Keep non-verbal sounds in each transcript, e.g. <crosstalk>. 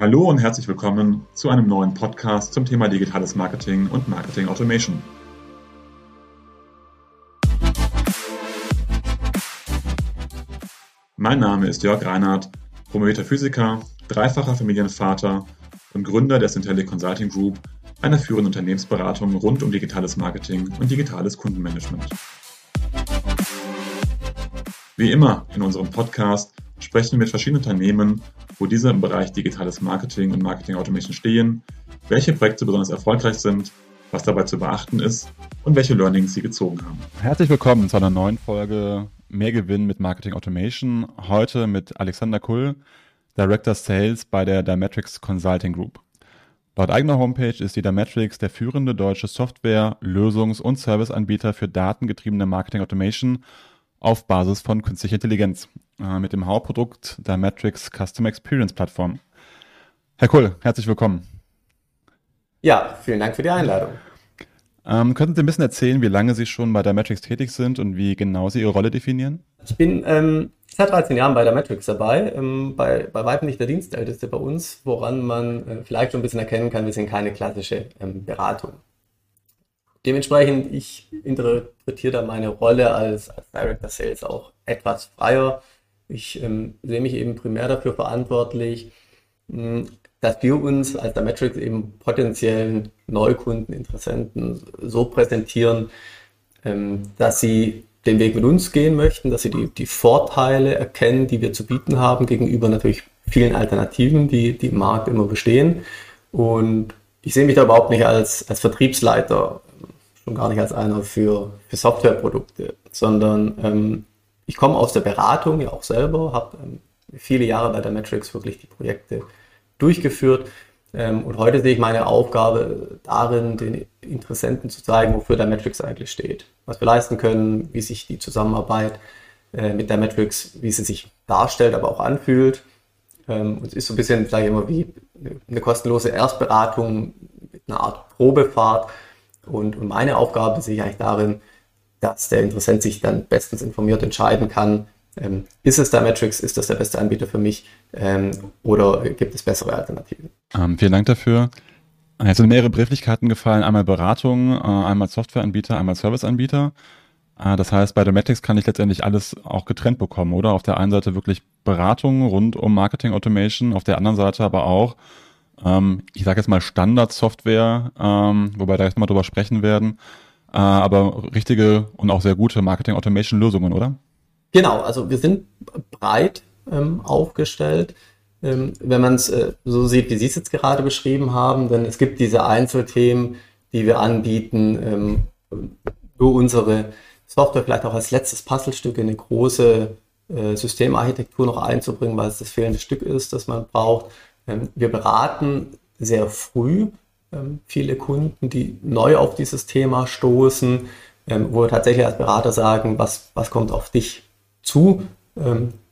Hallo und herzlich willkommen zu einem neuen Podcast zum Thema digitales Marketing und Marketing Automation. Mein Name ist Jörg Reinhardt, promovierter Physiker, dreifacher Familienvater und Gründer der Centellic Consulting Group, einer führenden Unternehmensberatung rund um digitales Marketing und digitales Kundenmanagement. Wie immer in unserem Podcast sprechen mit verschiedenen Unternehmen, wo diese im Bereich digitales Marketing und Marketing Automation stehen, welche Projekte besonders erfolgreich sind, was dabei zu beachten ist und welche Learnings sie gezogen haben. Herzlich willkommen zu einer neuen Folge Mehr Gewinn mit Marketing Automation. Heute mit Alexander Kull, Director Sales bei der Dymetrics Consulting Group. Laut eigener Homepage ist die Dymetrics der führende deutsche Software-, Lösungs- und Serviceanbieter für datengetriebene Marketing Automation auf Basis von künstlicher Intelligenz äh, mit dem Hauptprodukt der Matrix Customer Experience Plattform. Herr Kull, herzlich willkommen. Ja, vielen Dank für die Einladung. Ähm, könnten Sie ein bisschen erzählen, wie lange Sie schon bei der Matrix tätig sind und wie genau Sie Ihre Rolle definieren? Ich bin ähm, seit 13 Jahren bei der Matrix dabei, ähm, bei, bei weitem nicht der Dienstälteste bei uns, woran man äh, vielleicht schon ein bisschen erkennen kann, wir sind keine klassische ähm, Beratung. Dementsprechend, ich interpretiere da meine Rolle als, als Director Sales auch etwas freier. Ich ähm, sehe mich eben primär dafür verantwortlich, mh, hm, dass wir uns als der Matrix eben potenziellen Neukunden, Interessenten so präsentieren, ähm, dass sie den Weg mit uns gehen möchten, dass sie die, die Vorteile erkennen, die wir zu bieten haben, gegenüber natürlich vielen Alternativen, die, die im Markt immer bestehen. Und ich sehe mich da überhaupt nicht als, als Vertriebsleiter, schon gar nicht als einer für, für Softwareprodukte, sondern ähm, ich komme aus der Beratung ja auch selber, habe ähm, viele Jahre bei der Matrix wirklich die Projekte durchgeführt. Ähm, und heute sehe ich meine Aufgabe darin, den Interessenten zu zeigen, wofür der Matrix eigentlich steht, was wir leisten können, wie sich die Zusammenarbeit äh, mit der Matrix, wie sie sich darstellt, aber auch anfühlt. Ähm, es ist so ein bisschen vielleicht immer wie eine kostenlose Erstberatung mit einer Art Probefahrt. Und, und meine Aufgabe sehe ich eigentlich darin, dass der Interessent sich dann bestens informiert entscheiden kann, ähm, ist es der Matrix, ist das der beste Anbieter für mich ähm, oder gibt es bessere Alternativen? Ähm, vielen Dank dafür. Jetzt sind mehrere Brieflichkeiten gefallen, einmal Beratung, äh, einmal Softwareanbieter, einmal Serviceanbieter. Äh, das heißt, bei Domatics kann ich letztendlich alles auch getrennt bekommen, oder? Auf der einen Seite wirklich Beratung rund um Marketing Automation, auf der anderen Seite aber auch, ähm, ich sage jetzt mal Standardsoftware, ähm, wobei da jetzt mal drüber sprechen werden, äh, aber richtige und auch sehr gute Marketing Automation Lösungen, oder? Genau, also wir sind breit ähm, aufgestellt. Ähm, wenn man es äh, so sieht, wie Sie es jetzt gerade beschrieben haben, denn es gibt diese Einzelthemen, die wir anbieten, ähm, nur unsere Software vielleicht auch als letztes Puzzlestück in eine große äh, Systemarchitektur noch einzubringen, weil es das fehlende Stück ist, das man braucht. Ähm, wir beraten sehr früh ähm, viele Kunden, die neu auf dieses Thema stoßen, ähm, wo wir tatsächlich als Berater sagen, was, was kommt auf dich zu,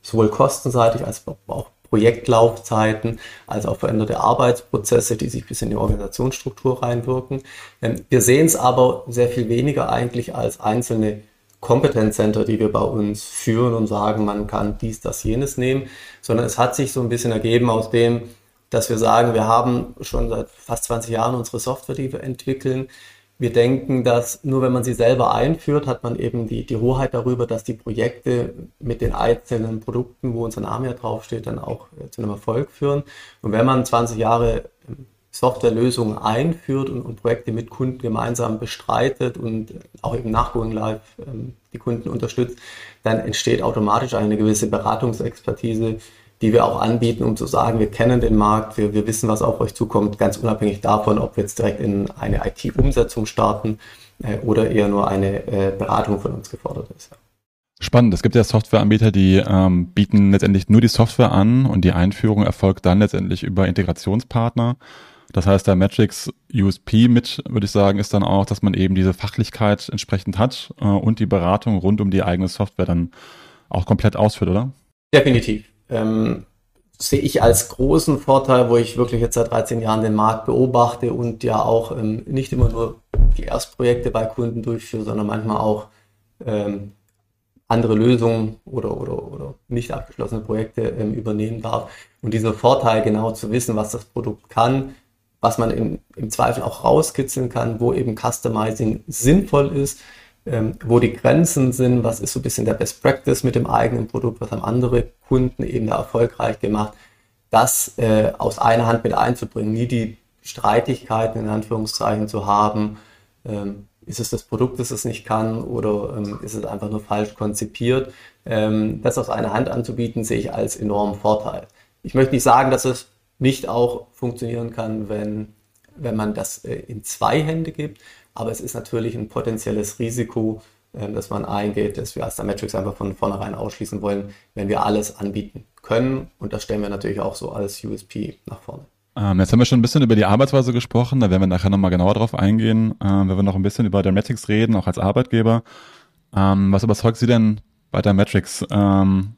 sowohl kostenseitig als auch Projektlaufzeiten, als auch veränderte Arbeitsprozesse, die sich bis in die Organisationsstruktur reinwirken. Wir sehen es aber sehr viel weniger eigentlich als einzelne Kompetenzcenter, die wir bei uns führen und sagen, man kann dies, das, jenes nehmen, sondern es hat sich so ein bisschen ergeben aus dem, dass wir sagen, wir haben schon seit fast 20 Jahren unsere Software, die wir entwickeln. Wir denken, dass nur wenn man sie selber einführt, hat man eben die, die Hoheit darüber, dass die Projekte mit den einzelnen Produkten, wo unser Name ja draufsteht, dann auch äh, zu einem Erfolg führen. Und wenn man 20 Jahre ähm, Softwarelösungen einführt und, und, Projekte mit Kunden gemeinsam bestreitet und auch eben nach Going Live ähm, die Kunden unterstützt, dann entsteht automatisch eine gewisse Beratungsexpertise, die wir auch anbieten, um zu sagen, wir kennen den Markt, wir, wir wissen, was auf euch zukommt, ganz unabhängig davon, ob wir jetzt direkt in eine IT-Umsetzung starten äh, oder eher nur eine äh, Beratung von uns gefordert ist. Spannend. Es gibt ja Softwareanbieter, die ähm, bieten letztendlich nur die Software an und die Einführung erfolgt dann letztendlich über Integrationspartner. Das heißt, der Matrix USP mit, würde ich sagen, ist dann auch, dass man eben diese Fachlichkeit entsprechend hat äh, und die Beratung rund um die eigene Software dann auch komplett ausführt, oder? Definitiv ähm, sehe ich als großen Vorteil, wo ich wirklich jetzt seit 13 Jahren den Markt beobachte und ja auch ähm, nicht immer nur die Erstprojekte bei Kunden durchführe, sondern manchmal auch ähm, andere Lösungen oder, oder, oder nicht abgeschlossene Projekte ähm, übernehmen darf. Und dieser Vorteil, genau zu wissen, was das Produkt kann, was man im, im Zweifel auch rauskitzeln kann, wo eben Customizing sinnvoll ist, ähm, wo die Grenzen sind, was ist so ein bisschen der Best Practice mit dem eigenen Produkt, was haben andere Kunden eben da erfolgreich gemacht, das äh, aus einer Hand mit einzubringen, nie die Streitigkeiten in Anführungszeichen zu haben, ähm, ist es das Produkt, das es nicht kann oder ähm, ist es einfach nur falsch konzipiert? Ähm, das aus einer Hand anzubieten, sehe ich als enormen Vorteil. Ich möchte nicht sagen, dass es nicht auch funktionieren kann, wenn, wenn man das äh, in zwei Hände gibt, aber es ist natürlich ein potenzielles Risiko, äh, das man eingeht, dass wir als Metrics einfach von vornherein ausschließen wollen, wenn wir alles anbieten können. Und das stellen wir natürlich auch so als USP nach vorne. Ähm, jetzt haben wir schon ein bisschen über die Arbeitsweise gesprochen, da werden wir nachher nochmal genauer drauf eingehen, ähm, wenn wir noch ein bisschen über Dynamics reden, auch als Arbeitgeber. Ähm, was überzeugt Sie denn bei Dynamics ähm,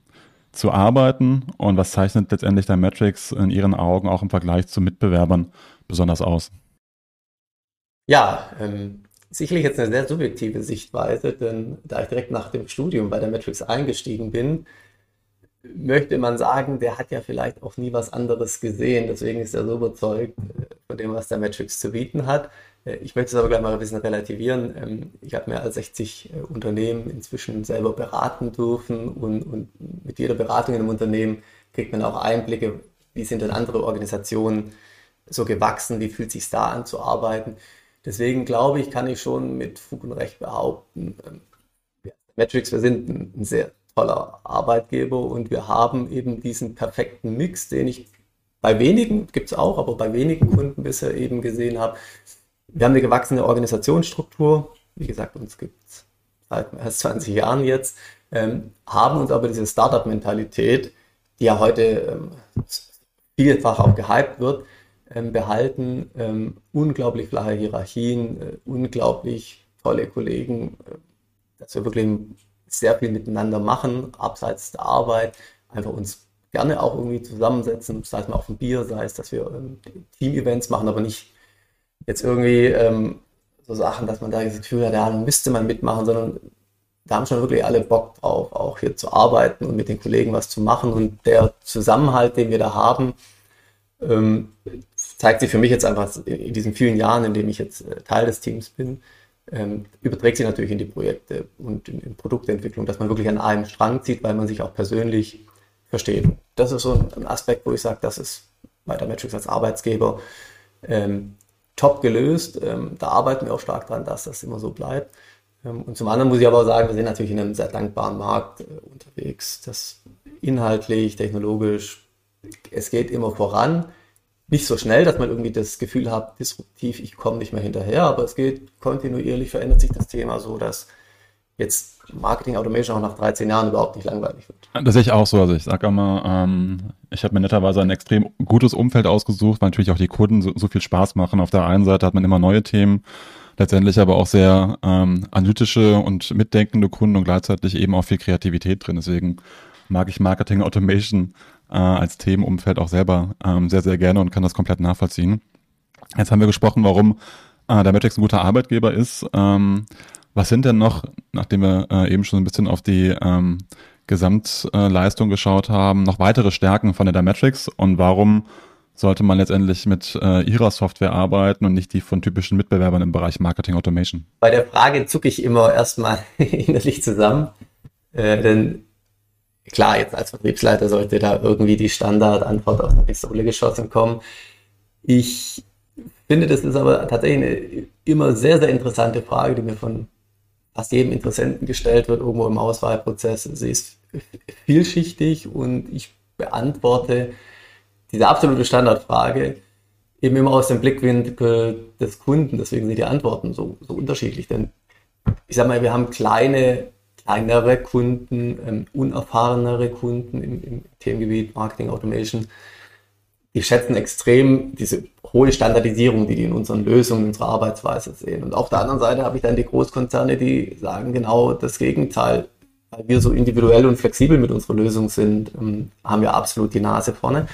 zu arbeiten und was zeichnet letztendlich Dynamics in Ihren Augen auch im Vergleich zu Mitbewerbern besonders aus? Ja, ähm, sicherlich jetzt eine sehr subjektive Sichtweise, denn da ich direkt nach dem Studium bei der Matrix eingestiegen bin, möchte man sagen, der hat ja vielleicht auch nie was anderes gesehen. Deswegen ist er so überzeugt äh, von dem, was der Matrix zu bieten hat. Äh, ich möchte es aber gleich mal ein bisschen relativieren. Ähm, ich habe mehr als 60 äh, Unternehmen inzwischen selber beraten dürfen und, und mit jeder Beratung in einem Unternehmen kriegt man auch Einblicke, wie sind denn andere Organisationen so gewachsen, wie fühlt es sich da an zu arbeiten. Deswegen glaube ich, kann ich schon mit Fug und Recht behaupten, ähm, Matrix, wir sind ein sehr toller Arbeitgeber und wir haben eben diesen perfekten Mix, den ich bei wenigen, gibt es auch, aber bei wenigen Kunden bisher eben gesehen habe. Wir haben eine gewachsene Organisationsstruktur, wie gesagt, uns gibt es seit als 20 Jahren jetzt, ähm, haben uns aber diese Startup-Mentalität, die ja heute ähm, vielfach auch gehypt wird, ähm, behalten. Ähm, unglaublich flache Hierarchien, äh, unglaublich tolle Kollegen, äh, dass wir wirklich sehr viel miteinander machen, abseits der Arbeit, einfach uns gerne auch irgendwie zusammensetzen, sei es mal auf ein Bier, sei es, dass wir ähm, Team-Events machen, aber nicht jetzt irgendwie ähm, so Sachen, dass man da das Gefühl hat, ja, müsste man mitmachen, sondern da haben schon wirklich alle Bock drauf, auch hier zu arbeiten und mit den Kollegen was zu machen. Und der Zusammenhalt, den wir da haben, ähm, zeigt sich für mich jetzt einfach in diesen vielen Jahren, in denen ich jetzt äh, Teil des Teams bin, ähm, überträgt sich natürlich in die Projekte und in, in, Produktentwicklung, dass man wirklich an einem Strang zieht, weil man sich auch persönlich versteht. Das ist so ein, Aspekt, wo ich sage, das ist bei der Metrics als Arbeitsgeber ähm, top gelöst. Ähm, da arbeiten wir auch stark dran, dass das immer so bleibt. Ähm, und zum anderen muss ich aber auch sagen, wir sind natürlich in einem sehr dankbaren Markt äh, unterwegs. Das inhaltlich, technologisch, es geht immer voran nicht so schnell, dass man irgendwie das Gefühl hat, disruptiv, ich komme nicht mehr hinterher, aber es geht kontinuierlich, verändert sich das Thema so, dass jetzt Marketing Automation auch nach 13 Jahren überhaupt nicht langweilig wird. Das sehe ich auch so. Also ich sage immer, ähm, ich habe mir netterweise ein extrem gutes Umfeld ausgesucht, weil natürlich auch die Kunden so, so, viel Spaß machen. Auf der einen Seite hat man immer neue Themen, letztendlich aber auch sehr ähm, analytische und mitdenkende Kunden und gleichzeitig eben auch viel Kreativität drin. Deswegen mag ich Marketing Automation äh, als Themenumfeld auch selber ähm, sehr, sehr gerne und kann das komplett nachvollziehen. Jetzt haben wir gesprochen, warum äh, der Matrix ein guter Arbeitgeber ist. Ähm, was sind denn noch, nachdem wir äh, eben schon ein bisschen auf die ähm, Gesamtleistung geschaut haben, noch weitere Stärken von der Dymetrics und warum sollte man letztendlich mit äh, ihrer Software arbeiten und nicht die von typischen Mitbewerbern im Bereich Marketing Automation? Bei der Frage zucke ich immer erstmal <laughs> innerlich zusammen, äh, denn klar, jetzt als Vertriebsleiter sollte da irgendwie die Standardantwort auf eine Pistole geschossen kommen. Ich finde, das ist aber tatsächlich eine immer sehr, sehr interessante Frage, die mir von fast jedem Interessenten gestellt wird, irgendwo im Auswahlprozess. Sie ist vielschichtig und ich beantworte diese absolute Standardfrage eben immer aus dem Blickwinkel des Kunden. Deswegen sind die Antworten so, so unterschiedlich. Denn ich sage mal, wir haben kleine kleinere Kunden, ähm, unerfahrenere Kunden im, im Themengebiet Marketing Automation, die schätzen extrem diese hohe Standardisierung, die die in unseren Lösungen, in unserer Arbeitsweise sehen. Und auf der anderen Seite habe ich dann die Großkonzerne, die sagen genau das Gegenteil. Weil wir so individuell und flexibel mit unserer Lösung sind, ähm, haben wir absolut die Nase vorne.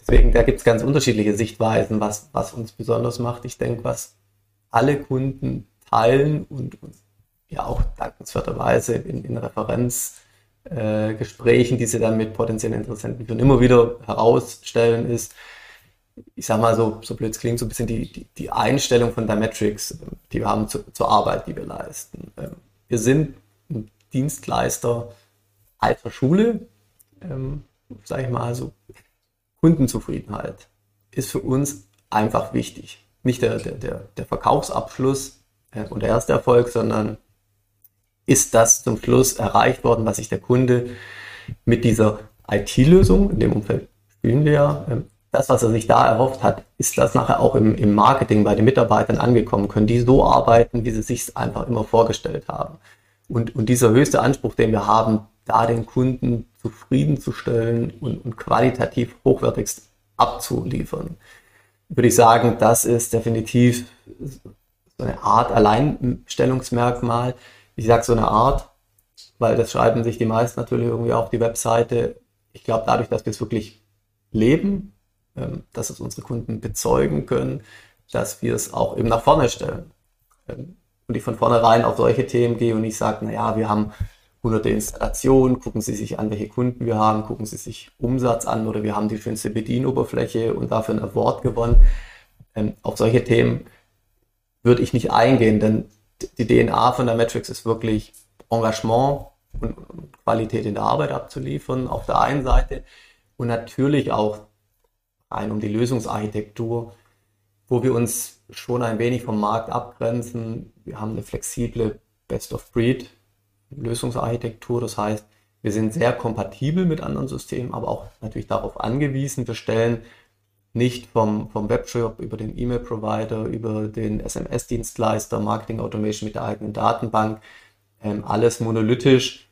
Deswegen, da gibt es ganz unterschiedliche Sichtweisen, was, was uns besonders macht. Ich denke, was alle Kunden teilen und, und ja auch dankenswerterweise in, in Referenz äh, die sie dann mit potenziellen Interessenten führen, immer wieder herausstellen, ist, ich sag mal so, so blöd klingt, so ein bisschen die, die, die Einstellung von Dimetrics, die wir haben zu, zur Arbeit, die wir leisten. Ähm, wir sind ein Dienstleister alter Schule, ähm, sage ich mal, so Kundenzufriedenheit ist für uns einfach wichtig. Nicht der, der, der Verkaufsabschluss äh, und der erste Erfolg, sondern ist das zum Schluss erreicht worden, was sich der Kunde mit dieser IT-Lösung, in dem Umfeld spielen wir ja, ähm, das, was er sich da erhofft hat, ist das nachher auch im, im Marketing bei den Mitarbeitern angekommen? Können die so arbeiten, wie sie sich einfach immer vorgestellt haben? Und, und dieser höchste Anspruch, den wir haben, da den Kunden zufriedenzustellen und, und qualitativ hochwertigst abzuliefern, würde ich sagen, das ist definitiv so eine Art Alleinstellungsmerkmal. Ich sage so eine Art, weil das schreiben sich die meisten natürlich irgendwie auf die Webseite. Ich glaube, dadurch, dass wir es wirklich leben, ähm, dass es unsere Kunden bezeugen können, dass wir es auch eben nach vorne stellen. Ähm, und ich von vornherein auf solche Themen gehe und ich sage, naja, wir haben hunderte Installationen, gucken Sie sich an, welche Kunden wir haben, gucken Sie sich Umsatz an oder wir haben die schönste Bedienoberfläche und dafür ein Award gewonnen. Ähm, auf solche Themen würde ich nicht eingehen, denn die DNA von der Matrix ist wirklich Engagement und Qualität in der Arbeit abzuliefern auf der einen Seite und natürlich auch rein um die Lösungsarchitektur, wo wir uns schon ein wenig vom Markt abgrenzen. Wir haben eine flexible Best-of-Breed Lösungsarchitektur, das heißt, wir sind sehr kompatibel mit anderen Systemen, aber auch natürlich darauf angewiesen. Wir stellen nicht vom, vom Webshop über den E-Mail-Provider, über den SMS-Dienstleister, Marketing Automation mit der eigenen Datenbank, ähm, alles monolithisch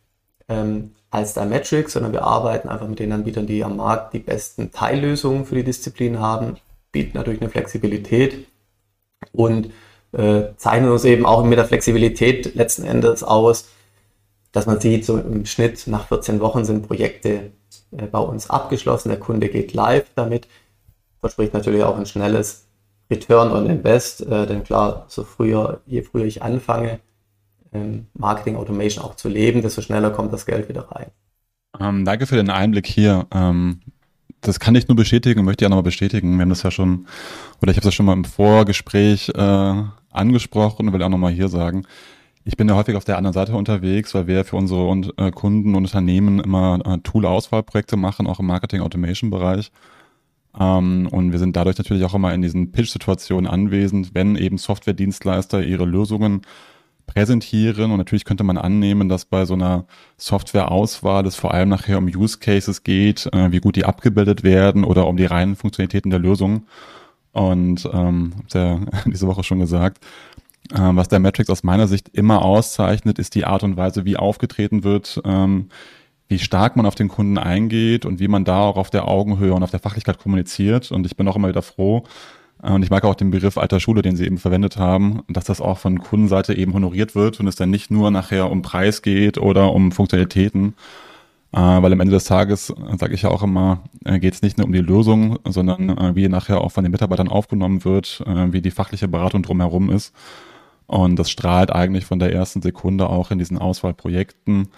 ähm, als Dimetrics, sondern wir arbeiten einfach mit den Anbietern, die am Markt die besten Teillösungen für die Disziplin haben, bieten natürlich eine Flexibilität und äh, zeichnen uns eben auch mit der Flexibilität letzten Endes aus, dass man sieht, so im Schnitt nach 14 Wochen sind Projekte äh, bei uns abgeschlossen, der Kunde geht live damit, verspricht natürlich auch ein schnelles Return on Invest, äh, denn klar, so früher, je früher ich anfange, ähm, Marketing Automation auch zu leben, desto schneller kommt das Geld wieder rein. Ähm, danke für den Einblick hier. Ähm, das kann ich nur bestätigen, möchte ich auch nochmal bestätigen. Wir haben das ja schon, oder ich habe das schon mal im Vorgespräch äh, angesprochen und will auch nochmal hier sagen. Ich bin ja häufig auf der anderen Seite unterwegs, weil wir für unsere äh, Kunden und Unternehmen immer äh, Tool-Auswahlprojekte machen, auch im Marketing-Automation-Bereich. Ähm, und wir sind dadurch natürlich auch immer in diesen Pitch-Situationen anwesend, wenn eben Software-Dienstleister ihre Lösungen präsentieren. Und natürlich könnte man annehmen, dass bei so einer Software-Auswahl es vor allem nachher um Use Cases geht, äh, wie gut die abgebildet werden oder um die reinen Funktionalitäten der Lösung. Und ähm, habt ja <laughs> diese Woche schon gesagt, äh, was der Matrix aus meiner Sicht immer auszeichnet, ist die Art und Weise, wie aufgetreten wird, ähm, wie stark man auf den Kunden eingeht und wie man da auch auf der Augenhöhe und auf der Fachlichkeit kommuniziert. Und ich bin auch immer wieder froh, äh, und ich mag auch den Begriff alter Schule, den Sie eben verwendet haben, dass das auch von Kundenseite eben honoriert wird und es dann nicht nur nachher um Preis geht oder um Funktionalitäten. Äh, weil am Ende des Tages, äh, sage ich ja auch immer, geht es nicht nur um die Lösung, sondern wie nachher auch von den Mitarbeitern aufgenommen wird, wie die fachliche Beratung drumherum ist. Und das strahlt eigentlich von der ersten Sekunde auch in diesen Auswahlprojekten,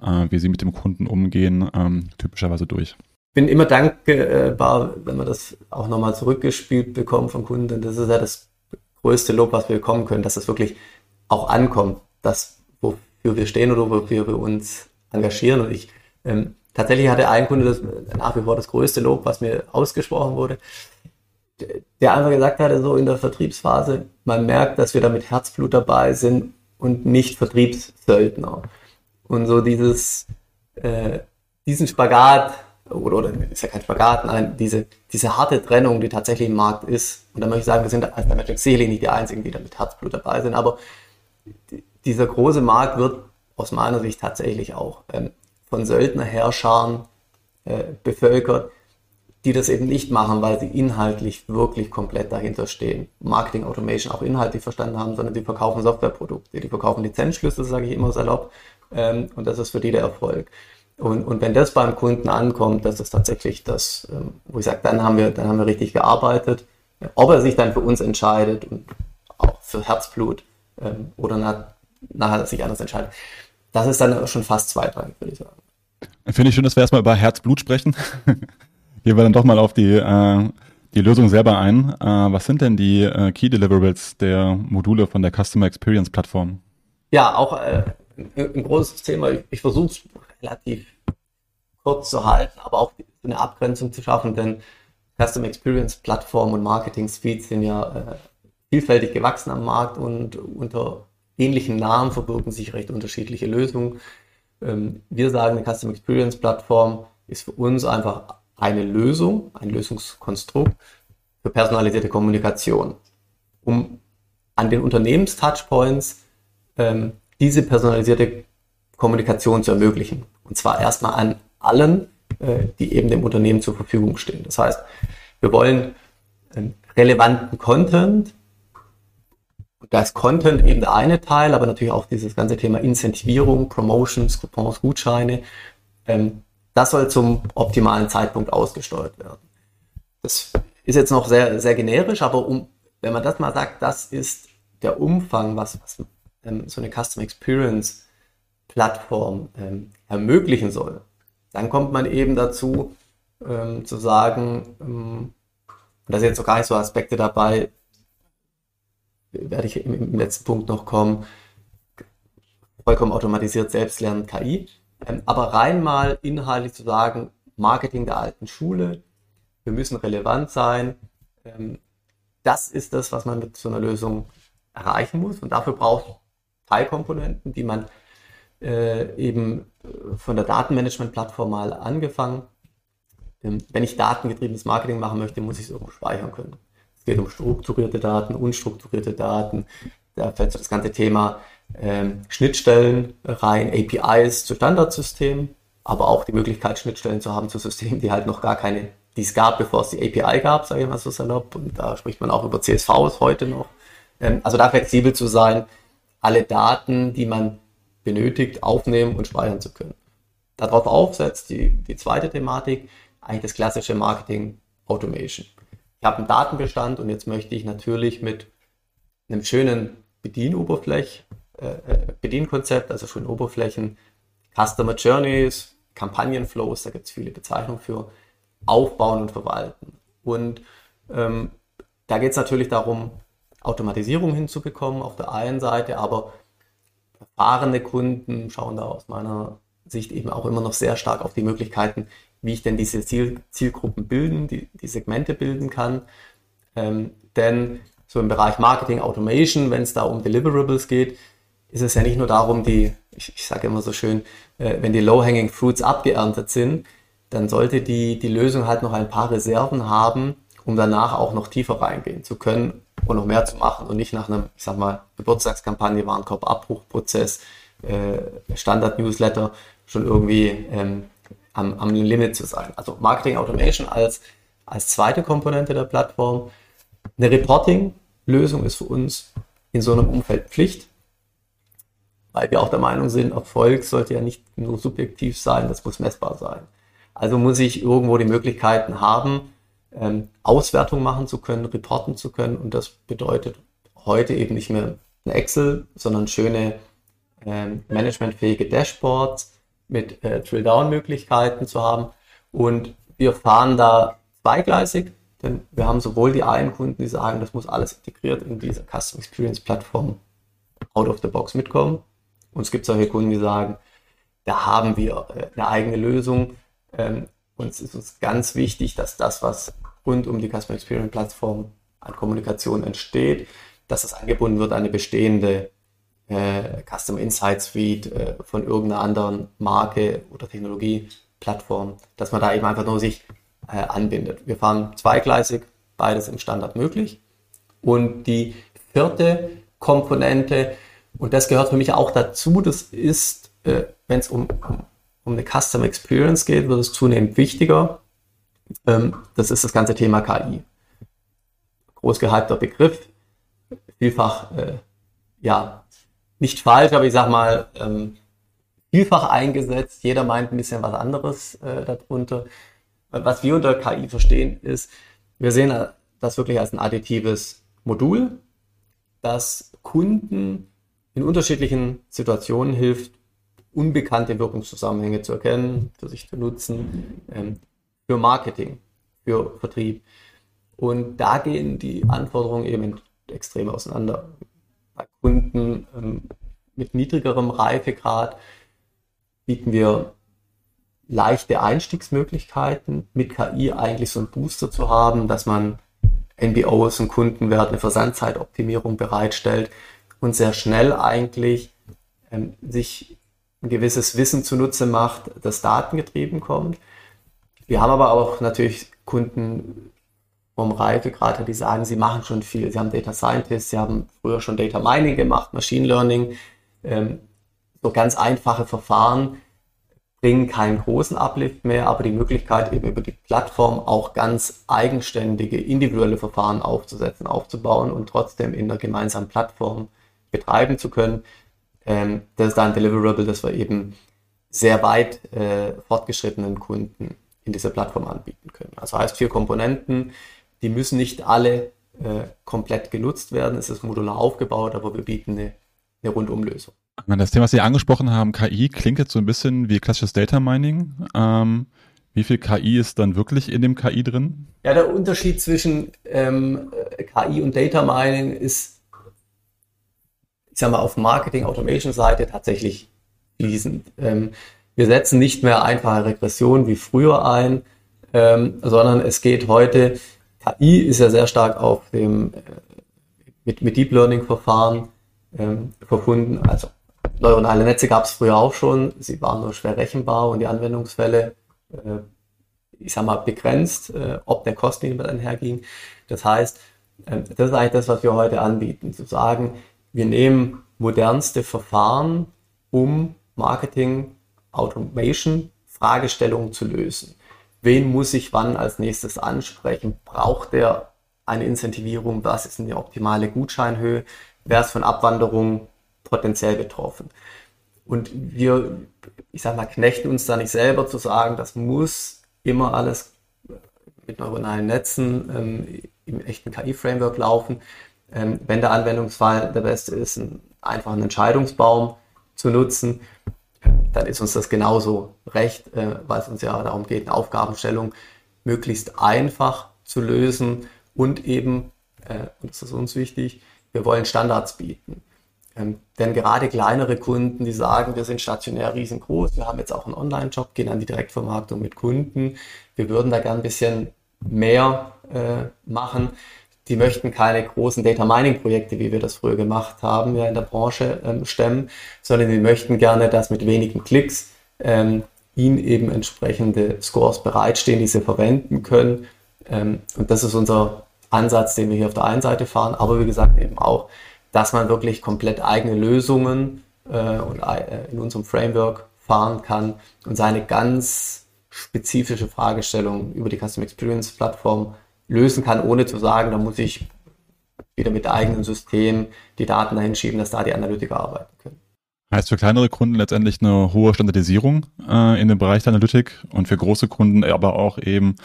wie sie mit dem Kunden umgehen, ähm, typischerweise durch bin immer dankbar, wenn wir das auch nochmal zurückgespielt bekommen von Kunden. Das ist ja das größte Lob, was wir bekommen können, dass es wirklich auch ankommt, das, wofür wir stehen oder wofür wir uns engagieren. Und ich ähm, tatsächlich hatte ein Kunde das nach wie vor das größte Lob, was mir ausgesprochen wurde, der einfach gesagt hatte, so in der Vertriebsphase, man merkt, dass wir da mit Herzblut dabei sind und nicht Vertriebssöldner. Und so dieses, äh, diesen Spagat oder, oder ist ja kein Spagat, nein, diese, diese harte Trennung, die tatsächlich im Markt ist. Und da möchte ich sagen, wir sind als der Magic sicherlich nicht die Einzigen, die da mit Herzblut dabei sind, aber dieser große Markt wird aus meiner Sicht tatsächlich auch ähm, von Söldnerherrschern äh, bevölkert, die das eben nicht machen, weil sie inhaltlich wirklich komplett dahinter stehen. Marketing Automation auch inhaltlich verstanden haben, sondern die verkaufen Softwareprodukte, die verkaufen Lizenzschlüssel, sage ich immer salopp, ähm, und das ist für die der Erfolg. Und, und wenn das beim Kunden ankommt, das ist tatsächlich das, ähm, wo ich sage, dann haben wir, dann haben wir richtig gearbeitet. Ob er sich dann für uns entscheidet und auch für Herzblut ähm, oder nach, nachher sich anders entscheidet, das ist dann schon fast zweitrangig, würde ich sagen. Finde ich schön, dass wir erstmal über Herzblut sprechen. <laughs> Gehen wir dann doch mal auf die, äh, die Lösung selber ein. Äh, was sind denn die äh, Key Deliverables der Module von der Customer Experience Plattform? Ja, auch äh, ein großes Thema. Ich, ich versuche es relativ kurz zu halten, aber auch eine Abgrenzung zu schaffen, denn Customer Experience Plattform und Marketing Suite sind ja äh, vielfältig gewachsen am Markt und unter ähnlichen Namen verbirgen sich recht unterschiedliche Lösungen. Ähm, wir sagen, eine Customer Experience Plattform ist für uns einfach eine Lösung, ein Lösungskonstrukt für personalisierte Kommunikation, um an den Unternehmenstouchpoints ähm, diese personalisierte Kommunikation zu ermöglichen. Und zwar erstmal an allen, äh, die eben dem Unternehmen zur Verfügung stehen. Das heißt, wir wollen relevanten Content, und da ist Content eben der eine Teil, aber natürlich auch dieses ganze Thema Incentivierung, Promotions, Coupons, Gutscheine, ähm, das soll zum optimalen Zeitpunkt ausgesteuert werden. Das ist jetzt noch sehr, sehr generisch, aber um, wenn man das mal sagt, das ist der Umfang, was, was ähm, so eine Custom Experience Plattform ähm, ermöglichen soll, dann kommt man eben dazu ähm, zu sagen, ähm, da sind jetzt noch gar nicht so Aspekte dabei, werde ich im, im letzten Punkt noch kommen, vollkommen automatisiert selbstlernend KI, ähm, aber rein mal inhaltlich zu sagen, Marketing der alten Schule, wir müssen relevant sein, ähm, das ist das, was man mit so einer Lösung erreichen muss. Und dafür braucht Teilkomponenten, die man äh, eben von der Datenmanagement-Plattform mal angefangen. Ähm, wenn ich datengetriebenes Marketing machen möchte, muss ich es irgendwo speichern können. Es geht um strukturierte Daten, unstrukturierte Daten. Da fällt so das ganze Thema ähm, Schnittstellen rein, APIs zu Standardsystemen, aber auch die Möglichkeit, Schnittstellen zu haben zu Systemen, die halt noch gar keine, die es gab, bevor es die API gab, sage ich mal so salopp. Und da spricht man auch über CSVs heute noch. Ähm, also da flexibel zu sein, alle Daten, die man benötigt, aufnehmen und speichern zu können. Darauf aufsetzt die, die zweite Thematik, eigentlich das klassische Marketing Automation. Ich habe einen Datenbestand und jetzt möchte ich natürlich mit einem schönen Bedienoberfläche äh, äh, Bedienkonzept, also schon Oberflächen, Customer Journeys, Kampagnenflows, da gibt es viele Bezeichnungen für, aufbauen und verwalten. Und ähm, da geht es natürlich darum, Automatisierung hinzubekommen auf der einen Seite, aber erfahrene Kunden schauen da aus meiner Sicht eben auch immer noch sehr stark auf die Möglichkeiten, wie ich denn diese Ziel Zielgruppen bilden, die, die Segmente bilden kann. Ähm, denn so im Bereich Marketing Automation, wenn es da um Deliverables geht, ist es ja nicht nur darum, die, ich, ich sage immer so schön, äh, wenn die Low-Hanging Fruits abgeerntet sind, dann sollte die, die Lösung halt noch ein paar Reserven haben, um danach auch noch tiefer reingehen zu können und noch mehr zu machen und nicht nach einem, ich sag mal, Geburtstagskampagne, Warenkorb-Abbruchprozess, äh, Standard-Newsletter schon irgendwie ähm, am, am Limit zu sein. Also Marketing Automation als, als zweite Komponente der Plattform. Eine Reporting-Lösung ist für uns in so einem Umfeld Pflicht weil wir auch der Meinung sind, Erfolg sollte ja nicht nur subjektiv sein, das muss messbar sein. Also muss ich irgendwo die Möglichkeiten haben, ähm, Auswertung machen zu können, reporten zu können. Und das bedeutet heute eben nicht mehr ein Excel, sondern schöne ähm, managementfähige Dashboards mit äh, Drill-Down-Möglichkeiten zu haben. Und wir fahren da zweigleisig, denn wir haben sowohl die einen Kunden, die sagen, das muss alles integriert in dieser Custom Experience Plattform out of the box mitkommen. Und es gibt solche Kunden, die sagen, da haben wir äh, eine eigene Lösung. Ähm, und es ist uns ganz wichtig, dass das, was rund um die Customer Experience Plattform an Kommunikation entsteht, dass das angebunden wird an eine bestehende äh, Customer Insight Suite äh, von irgendeiner anderen Marke oder Technologieplattform, dass man da eben einfach nur sich äh, anbindet. Wir fahren zweigleisig, beides im Standard möglich. Und die vierte Komponente und das gehört für mich auch dazu. Das ist, äh, wenn es um, um, eine Customer Experience geht, wird es zunehmend wichtiger. Ähm, das ist das ganze Thema KI. Groß gehypter Begriff, vielfach, äh, ja, nicht falsch, aber ich sag mal, ähm, vielfach eingesetzt. Jeder meint ein bisschen was anderes äh, darunter. Was wir unter KI verstehen, ist, wir sehen das wirklich als ein additives Modul, das Kunden in unterschiedlichen Situationen hilft, unbekannte Wirkungszusammenhänge zu erkennen, für sich zu nutzen, ähm, für Marketing, für Vertrieb. Und da gehen die Anforderungen eben extrem auseinander. Bei Kunden ähm, mit niedrigerem Reifegrad bieten wir leichte Einstiegsmöglichkeiten, mit KI eigentlich so einen Booster zu haben, dass man NBOs und Kundenwert, eine Versandzeitoptimierung bereitstellt und sehr schnell eigentlich ähm, sich ein gewisses Wissen zunutze macht, das datengetrieben kommt. Wir haben aber auch natürlich Kunden vom Reifegrad, die sagen, sie machen schon viel. Sie haben Data Scientists, sie haben früher schon Data Mining gemacht, Machine Learning, ähm, so ganz einfache Verfahren bringen keinen großen Uplift mehr, aber die Möglichkeit eben über die Plattform auch ganz eigenständige, individuelle Verfahren aufzusetzen, aufzubauen und trotzdem in einer gemeinsamen Plattform betreiben zu können. Ähm, das ist ein Deliverable, das wir eben sehr weit äh, fortgeschrittenen Kunden in dieser Plattform anbieten können. Also heißt vier Komponenten, die müssen nicht alle äh, komplett genutzt werden. Es ist modular aufgebaut, aber wir bieten eine, eine Rundumlösung. Das Thema, was Sie angesprochen haben, KI, klingt jetzt so ein bisschen wie klassisches Data Mining. Ähm, wie viel KI ist dann wirklich in dem KI drin? Ja, der Unterschied zwischen ähm, KI und Data Mining ist, ich sag mal, auf Marketing-Automation-Seite tatsächlich fließend. Ähm, wir setzen nicht mehr einfache Regression wie früher ein, ähm, sondern es geht heute, KI ist ja sehr stark auf dem, äh, mit, mit Deep Learning-Verfahren ähm, verbunden, also neuronale Netze gab es früher auch schon, sie waren nur schwer rechenbar und die Anwendungsfälle, äh, ich sag mal, begrenzt, äh, ob der Kosten damit einherging. Das heißt, äh, das ist eigentlich das, was wir heute anbieten, zu sagen, wir nehmen modernste Verfahren, um Marketing, Automation, Fragestellungen zu lösen. Wen muss ich wann als nächstes ansprechen? Braucht der eine Incentivierung? Was ist eine optimale Gutscheinhöhe? Wer ist von Abwanderung potenziell betroffen. Und wir, ich sag mal, knechten uns da nicht selber zu sagen, das muss immer alles mit neuronalen Netzen ähm, im echten KI-Framework laufen. Ähm, wenn der Anwendungsfall der beste ist, einen einfachen Entscheidungsbaum zu nutzen, dann ist uns das genauso recht, äh, weil es uns ja darum geht, eine Aufgabenstellung möglichst einfach zu lösen und eben, äh, und das ist uns wichtig, wir wollen Standards bieten. Ähm, denn gerade kleinere Kunden, die sagen, wir sind stationär riesengroß, wir haben jetzt auch einen Online-Job, gehen an die Direktvermarktung mit Kunden, wir würden da gern ein bisschen mehr äh, machen. Die möchten keine großen Data Mining Projekte, wie wir das früher gemacht haben, ja in der Branche ähm, stemmen, sondern die möchten gerne, dass mit wenigen Klicks ähm, ihnen eben entsprechende Scores bereitstehen, die sie verwenden können. Ähm, und das ist unser Ansatz, den wir hier auf der einen Seite fahren, aber wie gesagt eben auch dass man wirklich komplett eigene Lösungen äh, und, äh, in unserem Framework fahren kann und seine ganz spezifische Fragestellung über die Custom Experience Plattform lösen kann, ohne zu sagen, da muss ich wieder mit eigenen System die Daten dahin schieben, dass da die Analytiker arbeiten können. Heißt für kleinere Kunden letztendlich eine hohe Standardisierung äh, in dem Bereich der Analytik und für große Kunden aber auch eben,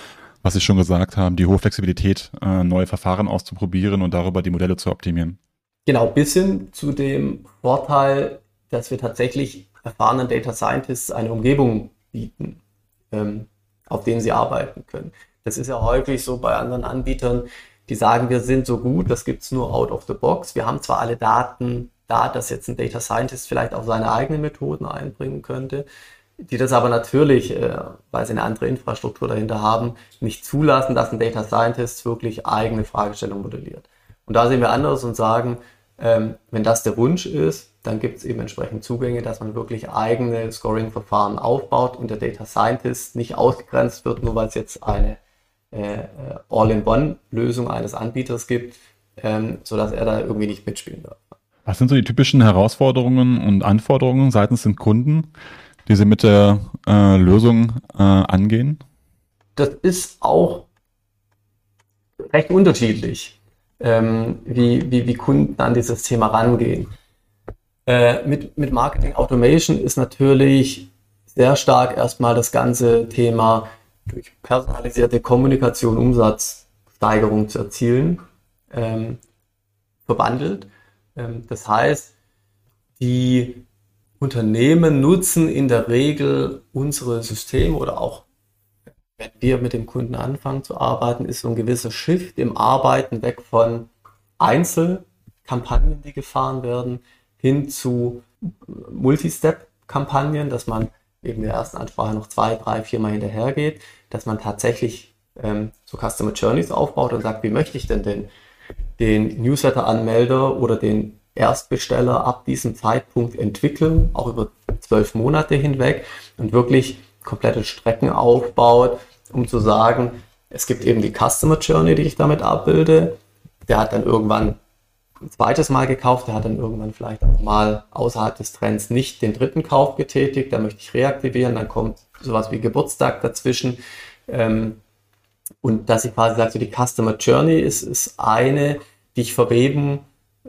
was Sie schon gesagt haben, die hohe Flexibilität, äh, neue Verfahren auszuprobieren und darüber die Modelle zu optimieren. Genau, bis hin zu dem Vorteil, dass wir tatsächlich erfahrenen Data Scientists eine Umgebung bieten, ähm, auf denen sie arbeiten können. Das ist ja häufig so bei anderen Anbietern, die sagen, wir sind so gut, das gibt's nur out of the box. Wir haben zwar alle Daten da, dass jetzt ein Data Scientist vielleicht auch seine eigenen Methoden einbringen könnte, die das aber natürlich, äh, weil sie eine andere Infrastruktur dahinter haben, nicht zulassen, dass ein Data Scientist wirklich eigene Fragestellungen modelliert. Und da sehen wir anders und sagen, ähm, wenn das der Wunsch ist, dann gibt es eben entsprechend Zugänge, dass man wirklich eigene Scoring-Verfahren aufbaut und der Data Scientist nicht ausgegrenzt wird, nur weil es jetzt eine äh, All-in-One-Lösung eines Anbieters gibt, ähm, sodass er da irgendwie nicht mitspielen darf. Was sind so die typischen Herausforderungen und Anforderungen seitens den Kunden, die Sie mit der äh, Lösung äh, angehen? Das ist auch recht unterschiedlich ähm, wie, wie, wie Kunden an dieses Thema rangehen. Äh, mit, mit Marketing Automation ist natürlich sehr stark erstmal das ganze Thema durch personalisierte Kommunikation, Umsatzsteigerung zu erzielen, ähm, verwandelt. Ähm, das heißt, die Unternehmen nutzen in der Regel unsere Systeme oder auch wenn wir mit dem Kunden anfangen zu arbeiten, ist so ein gewisser Shift im Arbeiten weg von Einzelkampagnen, die gefahren werden, hin zu Multi-Step-Kampagnen, dass man eben der ersten Ansprache noch zwei, drei, viermal hinterher geht, dass man tatsächlich ähm, so Customer Journeys aufbaut und sagt, wie möchte ich denn den, den Newsletter-Anmelder oder den Erstbesteller ab diesem Zeitpunkt entwickeln, auch über zwölf Monate hinweg und wirklich komplette Strecken aufbaut, um zu sagen, es gibt eben die Customer Journey, die ich damit abbilde. Der hat dann irgendwann ein zweites Mal gekauft, der hat dann irgendwann vielleicht auch mal außerhalb des Trends nicht den dritten Kauf getätigt, da möchte ich reaktivieren, dann kommt sowas wie Geburtstag dazwischen. Ähm, und dass ich quasi sage, so die Customer Journey ist, ist eine, die ich verweben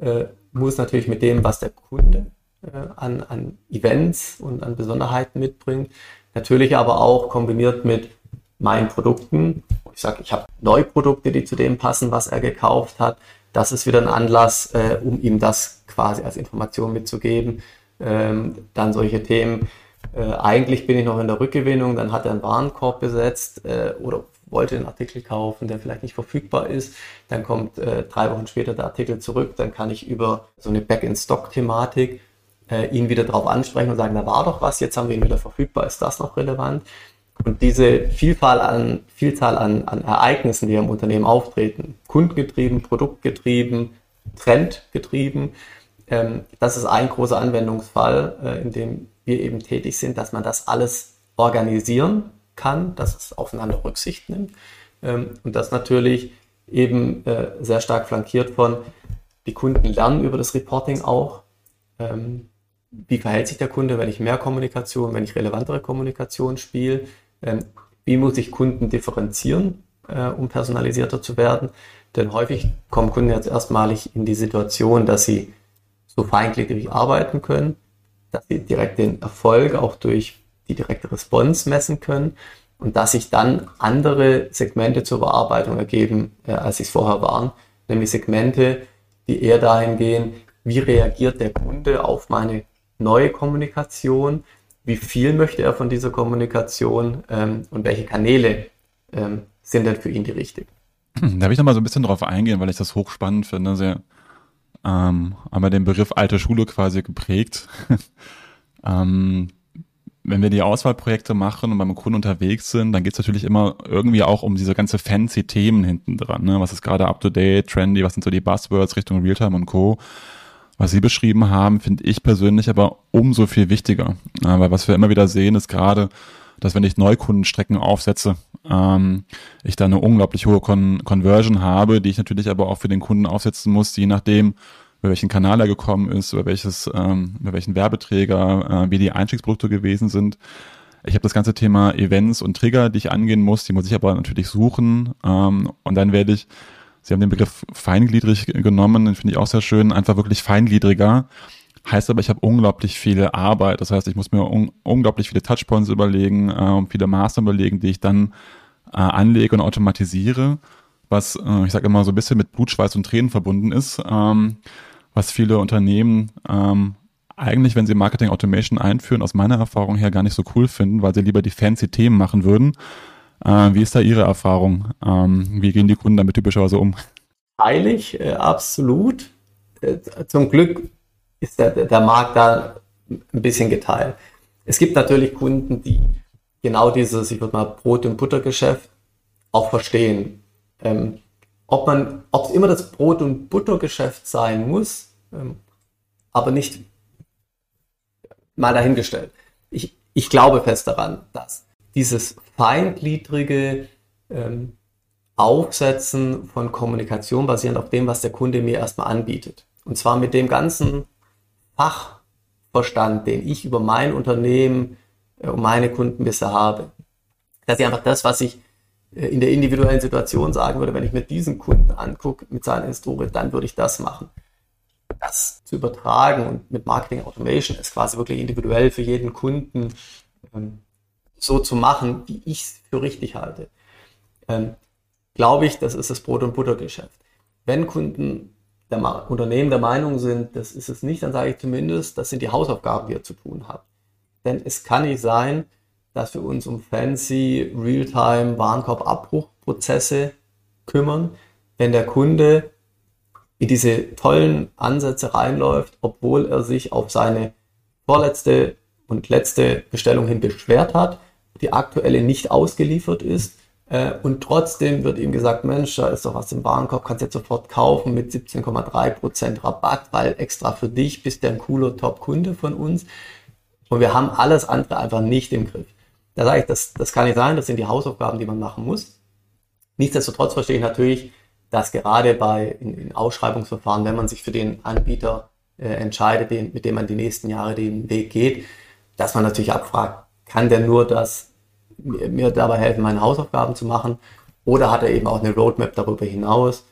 äh, muss natürlich mit dem, was der Kunde äh, an, an Events und an Besonderheiten mitbringt. Natürlich aber auch kombiniert mit meinen Produkten. Ich sage, ich habe neue Produkte, die zu dem passen, was er gekauft hat. Das ist wieder ein Anlass, äh, um ihm das quasi als Information mitzugeben. Ähm, dann solche Themen. Äh, eigentlich bin ich noch in der Rückgewinnung, dann hat er einen Warenkorb besetzt äh, oder wollte den Artikel kaufen, der vielleicht nicht verfügbar ist. Dann kommt äh, drei Wochen später der Artikel zurück. Dann kann ich über so eine Back-in-Stock-Thematik äh, ihn wieder darauf ansprechen und sagen, da war doch was, jetzt haben wir ihn wieder verfügbar, ist das noch relevant? Und diese Vielfalt an, Vielzahl an, an Ereignissen, die im Unternehmen auftreten, kundengetrieben, produktgetrieben, trendgetrieben, ähm, das ist ein großer Anwendungsfall, äh, in dem wir eben tätig sind, dass man das alles organisieren kann, dass es aufeinander Rücksicht nimmt ähm, und das natürlich eben äh, sehr stark flankiert von, die Kunden lernen über das Reporting auch, ähm, wie verhält sich der Kunde, wenn ich mehr Kommunikation, wenn ich relevantere Kommunikation spiele, ähm, wie muss ich Kunden differenzieren, äh, um personalisierter zu werden, denn häufig kommen Kunden jetzt erstmalig in die Situation, dass sie so feingliedrig arbeiten können, dass sie direkt den Erfolg auch durch die direkte Response messen können und dass sich dann andere Segmente zur Bearbeitung ergeben, äh, als sie es vorher waren, nämlich Segmente, die eher dahin gehen, wie reagiert der Kunde auf meine neue Kommunikation, wie viel möchte er von dieser Kommunikation ähm, und welche Kanäle ähm, sind denn für ihn die richtigen. Da will ich noch mal so ein bisschen drauf eingehen, weil ich das hochspannend finde. Sehr, ähm, aber den Begriff alte Schule quasi geprägt. <laughs> ähm, wenn wir die Auswahlprojekte machen und beim Kunden unterwegs sind, dann geht es natürlich immer irgendwie auch um diese ganze fancy Themen hinten dran. Ne? Was ist gerade up to date, trendy, was sind so die Buzzwords Richtung Realtime und Co. Was Sie beschrieben haben, finde ich persönlich aber umso viel wichtiger. Ja, weil was wir immer wieder sehen, ist gerade, dass wenn ich Neukundenstrecken aufsetze, ähm, ich da eine unglaublich hohe Con Conversion habe, die ich natürlich aber auch für den Kunden aufsetzen muss, je nachdem, über welchen Kanal er gekommen ist, über welches, ähm, über welchen Werbeträger, äh, wie die Einstiegsprodukte gewesen sind. Ich habe das ganze Thema Events und Trigger, die ich angehen muss, die muss ich aber natürlich suchen. Ähm, und dann werde ich, Sie haben den Begriff feingliedrig genommen, den finde ich auch sehr schön, einfach wirklich feingliedriger. Heißt aber, ich habe unglaublich viel Arbeit. Das heißt, ich muss mir un unglaublich viele Touchpoints überlegen, äh, viele Maßnahmen überlegen, die ich dann äh, anlege und automatisiere, was, äh, ich sage immer, so ein bisschen mit Blut, Schweiß und Tränen verbunden ist. Ähm, was viele Unternehmen ähm, eigentlich, wenn sie Marketing Automation einführen, aus meiner Erfahrung her gar nicht so cool finden, weil sie lieber die fancy Themen machen würden. Äh, wie ist da Ihre Erfahrung? Ähm, wie gehen die Kunden damit typischerweise um? Heilig, äh, absolut. Äh, zum Glück ist der, der Markt da ein bisschen geteilt. Es gibt natürlich Kunden, die genau dieses, ich würde mal Brot- und Buttergeschäft auch verstehen. Ähm, ob man, ob es immer das Brot- und Buttergeschäft sein muss, ähm, aber nicht mal dahingestellt. Ich, ich glaube fest daran, dass dieses feingliedrige ähm, Aufsetzen von Kommunikation basierend auf dem, was der Kunde mir erstmal anbietet. Und zwar mit dem ganzen Fachverstand, den ich über mein Unternehmen äh, und meine Kunden bisher habe. Dass ich einfach das, was ich äh, in der individuellen Situation sagen würde, wenn ich mir diesen Kunden angucke mit seiner Historie, dann würde ich das machen. Das zu übertragen und mit Marketing Automation ist quasi wirklich individuell für jeden Kunden ähm, so zu machen, wie ich es für richtig halte. Ähm, glaube ich, das ist das Brot- und Buttergeschäft. Wenn Kunden der Unternehmen der Meinung sind, das ist es nicht, dann sage ich zumindest, das sind die Hausaufgaben, die ihr zu tun habt. Denn es kann nicht sein, dass wir uns um fancy Realtime Warenkorbabbruchprozesse kümmern, wenn der Kunde in diese tollen Ansätze reinläuft, obwohl er sich auf seine vorletzte und letzte Bestellung hin beschwert hat, die aktuelle nicht ausgeliefert ist äh, und trotzdem wird ihm gesagt, Mensch, da ist doch was im Warenkorb, kannst jetzt sofort kaufen mit 17,3% Rabatt, weil extra für dich bist du ein cooler Top-Kunde von uns. Und wir haben alles andere einfach nicht im Griff. Da sage ich, das, das kann nicht sein, das sind die Hausaufgaben, die man machen muss. Nichtsdestotrotz verstehe ich natürlich, dass gerade bei in, in Ausschreibungsverfahren, wenn man sich für den Anbieter äh, entscheidet, den, mit dem man die nächsten Jahre den Weg geht, dass man natürlich abfragt, kann der nur das mir dabei helfen, meine Hausaufgaben zu machen? Oder hat er eben auch eine Roadmap darüber hinaus?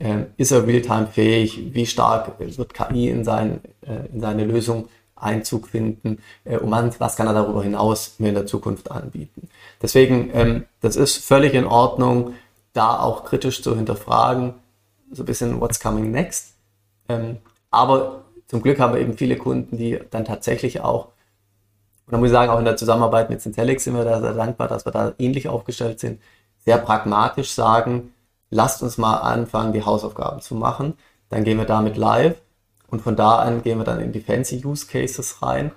Ähm, ist er realtime fähig? Wie stark wird KI in, sein, äh, in seine Lösung Einzug finden? Äh, und was kann er darüber hinaus mir in der Zukunft anbieten? Deswegen, ähm, das ist völlig in Ordnung, da auch kritisch zu hinterfragen, so ein bisschen what's coming next. Ähm, aber zum Glück haben wir eben viele Kunden, die dann tatsächlich auch da muss ich sagen, auch in der Zusammenarbeit mit Syntelix sind wir da sehr dankbar, dass wir da ähnlich aufgestellt sind, sehr pragmatisch sagen, lasst uns mal anfangen, die Hausaufgaben zu machen. Dann gehen wir damit live und von da an gehen wir dann in die fancy Use Cases rein,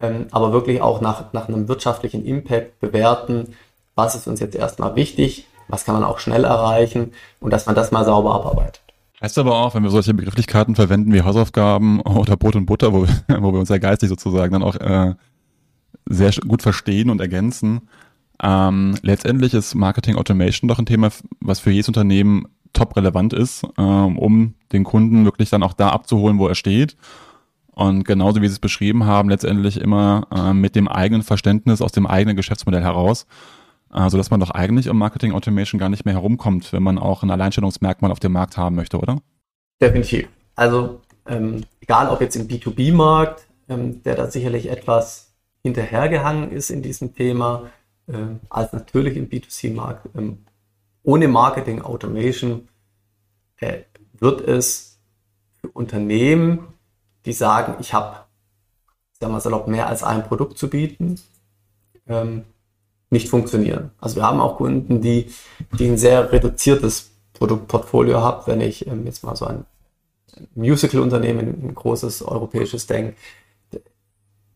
ähm, aber wirklich auch nach, nach einem wirtschaftlichen Impact bewerten, was ist uns jetzt erstmal wichtig, was kann man auch schnell erreichen und dass man das mal sauber abarbeitet. Heißt aber auch, wenn wir solche Begrifflichkeiten verwenden wie Hausaufgaben oder Brot und Butter, wo, <laughs> wo wir uns ja geistig sozusagen dann auch äh, sehr gut verstehen und ergänzen. Ähm, letztendlich ist Marketing Automation doch ein Thema, was für jedes Unternehmen top relevant ist, ähm, um den Kunden wirklich dann auch da abzuholen, wo er steht. Und genauso wie Sie es beschrieben haben, letztendlich immer äh, mit dem eigenen Verständnis aus dem eigenen Geschäftsmodell heraus, äh, sodass man doch eigentlich um Marketing Automation gar nicht mehr herumkommt, wenn man auch ein Alleinstellungsmerkmal auf dem Markt haben möchte, oder? Definitiv. Also ähm, egal ob jetzt im B2B-Markt, ähm, der da sicherlich etwas hinterhergehangen ist in diesem Thema, äh, als natürlich im B2C-Markt. Ähm, ohne Marketing Automation äh, wird es für Unternehmen, die sagen, ich habe, sagen wir salopp, mehr als ein Produkt zu bieten, ähm, nicht funktionieren. Also wir haben auch Kunden, die, die ein sehr reduziertes Produktportfolio haben, wenn ich ähm, jetzt mal so ein Musical-Unternehmen, ein großes europäisches denke,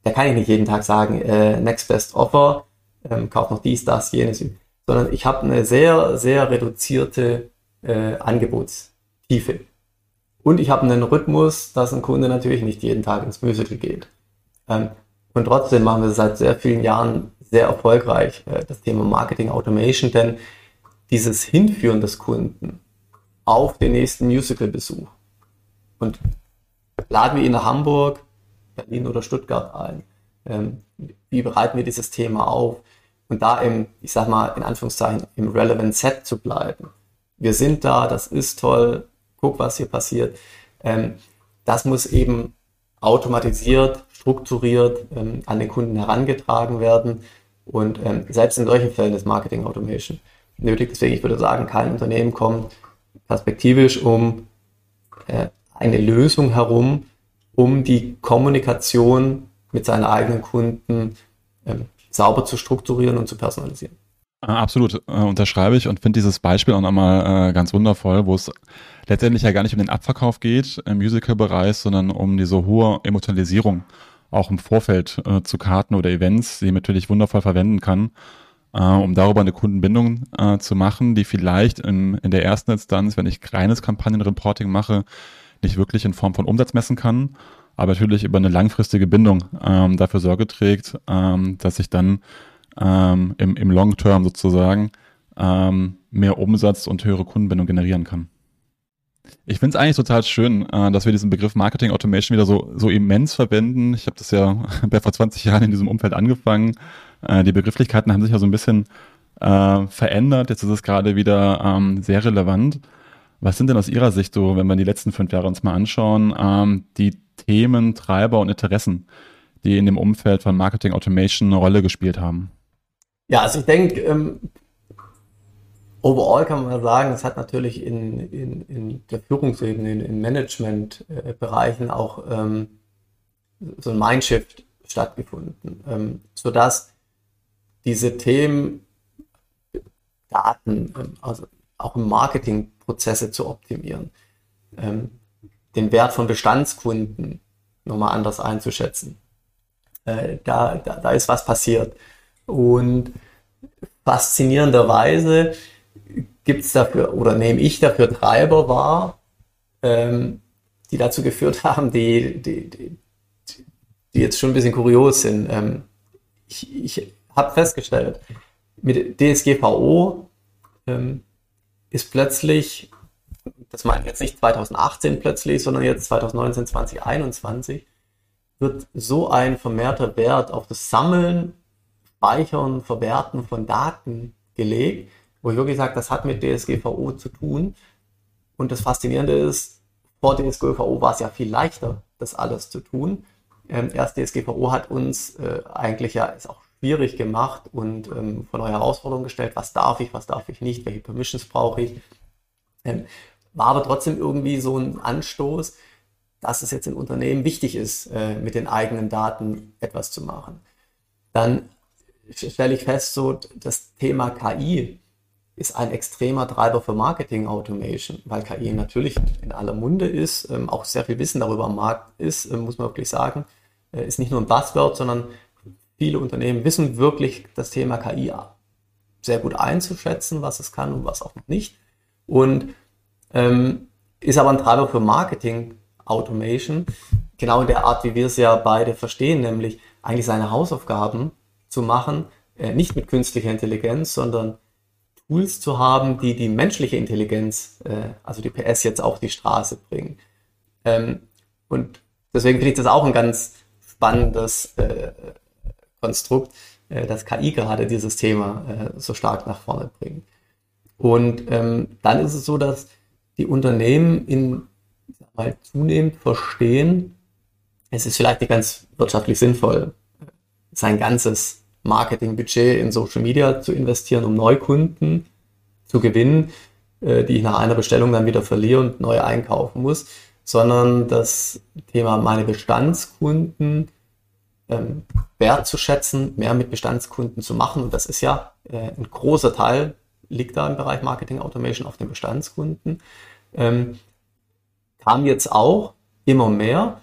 da kann ich nicht jeden Tag sagen, äh, Next Best Offer, ähm, kauf noch dies, das, jenes, sondern ich habe eine sehr, sehr reduzierte äh, Angebotstiefe. Und ich habe einen Rhythmus, dass ein Kunde natürlich nicht jeden Tag ins Musical geht. Ähm, und trotzdem machen wir seit sehr vielen Jahren sehr erfolgreich äh, das Thema Marketing Automation, denn dieses Hinführen des Kunden auf den nächsten Musical-Besuch und laden wir ihn nach Hamburg, Berlin oder Stuttgart ein? Ähm, wie bereiten wir dieses Thema auf? Und da im, ich sag mal, in Anführungszeichen, im Relevant Set zu bleiben. Wir sind da, das ist toll, guck, was hier passiert. Ähm, das muss eben automatisiert, strukturiert ähm, an den Kunden herangetragen werden. Und ähm, selbst in solchen Fällen ist Marketing Automation nötig. Deswegen, ich würde sagen, kein Unternehmen kommt perspektivisch um äh, eine Lösung herum, um die Kommunikation mit seinen eigenen Kunden ähm, sauber zu strukturieren und zu personalisieren. Ah, absolut, äh, unterschreibe ich und finde dieses Beispiel auch nochmal äh, ganz wundervoll, wo es letztendlich ja gar nicht um den Abverkauf geht im Musical-Bereich, sondern um diese hohe Emotionalisierung auch im Vorfeld äh, zu Karten oder Events, die man natürlich wundervoll verwenden kann, äh, um darüber eine Kundenbindung äh, zu machen, die vielleicht in, in der ersten Instanz, wenn ich reines Kampagnenreporting mache, nicht wirklich in Form von Umsatz messen kann, aber natürlich über eine langfristige Bindung ähm, dafür Sorge trägt, ähm, dass ich dann ähm, im, im Long Term sozusagen ähm, mehr Umsatz und höhere Kundenbindung generieren kann. Ich finde es eigentlich total schön, äh, dass wir diesen Begriff Marketing Automation wieder so, so immens verwenden. Ich habe das ja <laughs> vor 20 Jahren in diesem Umfeld angefangen. Äh, die Begrifflichkeiten haben sich ja so ein bisschen äh, verändert. Jetzt ist es gerade wieder ähm, sehr relevant. Was sind denn aus Ihrer Sicht so, wenn wir die letzten fünf Jahre uns mal anschauen, ähm, die Themen, Treiber und Interessen, die in dem Umfeld von Marketing Automation eine Rolle gespielt haben? Ja, also ich denke, ähm, overall kann man sagen, es hat natürlich in, in, in der Führungsebene, in, in Managementbereichen auch ähm, so ein Mindshift stattgefunden, ähm, sodass diese Themen Daten, ähm, also auch im Marketingprozesse zu optimieren, ähm, den Wert von Bestandskunden nochmal anders einzuschätzen. Äh, da, da, da ist was passiert. Und faszinierenderweise gibt es dafür oder nehme ich dafür Treiber wahr, ähm, die dazu geführt <laughs> haben, die, die, die, die jetzt schon ein bisschen kurios sind. Ähm, ich ich habe festgestellt, mit DSGVO ähm, ist plötzlich, das meine ich jetzt nicht 2018 plötzlich, sondern jetzt 2019, 2021, wird so ein vermehrter Wert auf das Sammeln, Speichern, Verwerten von Daten gelegt, wo ich wirklich sage, das hat mit DSGVO zu tun. Und das Faszinierende ist, vor DSGVO war es ja viel leichter, das alles zu tun. Ähm, erst DSGVO hat uns äh, eigentlich ja ist auch schwierig gemacht und ähm, vor neue Herausforderungen gestellt. Was darf ich, was darf ich nicht, welche Permissions brauche ich. Ähm, war aber trotzdem irgendwie so ein Anstoß, dass es jetzt in Unternehmen wichtig ist, äh, mit den eigenen Daten etwas zu machen. Dann stelle ich fest, so das Thema KI ist ein extremer Treiber für Marketing Automation, weil KI natürlich in aller Munde ist, ähm, auch sehr viel Wissen darüber am Markt ist, äh, muss man wirklich sagen. Äh, ist nicht nur ein Buzzword, sondern viele Unternehmen wissen wirklich das Thema KI sehr gut einzuschätzen, was es kann und was auch noch nicht. Und ähm, ist aber ein Treiber für Marketing Automation, genau in der Art, wie wir es ja beide verstehen, nämlich eigentlich seine Hausaufgaben zu machen, äh, nicht mit künstlicher Intelligenz, sondern Tools zu haben, die die menschliche Intelligenz, äh, also die PS jetzt auf die Straße bringen. Ähm, und deswegen finde ich das auch ein ganz spannendes äh, Konstrukt, äh, dass KI gerade dieses Thema äh, so stark nach vorne bringt. Und ähm, dann ist es so, dass die Unternehmen in mal zunehmend verstehen, es ist vielleicht nicht ganz wirtschaftlich sinnvoll, sein ganzes Marketingbudget in Social Media zu investieren, um Neukunden zu gewinnen, äh, die ich nach einer Bestellung dann wieder verliere und neu einkaufen muss, sondern das Thema meine Bestandskunden ähm, wertzuschätzen, mehr mit Bestandskunden zu machen. Und das ist ja äh, ein großer Teil, liegt da im Bereich Marketing Automation auf den Bestandskunden. Ähm, kam jetzt auch immer mehr.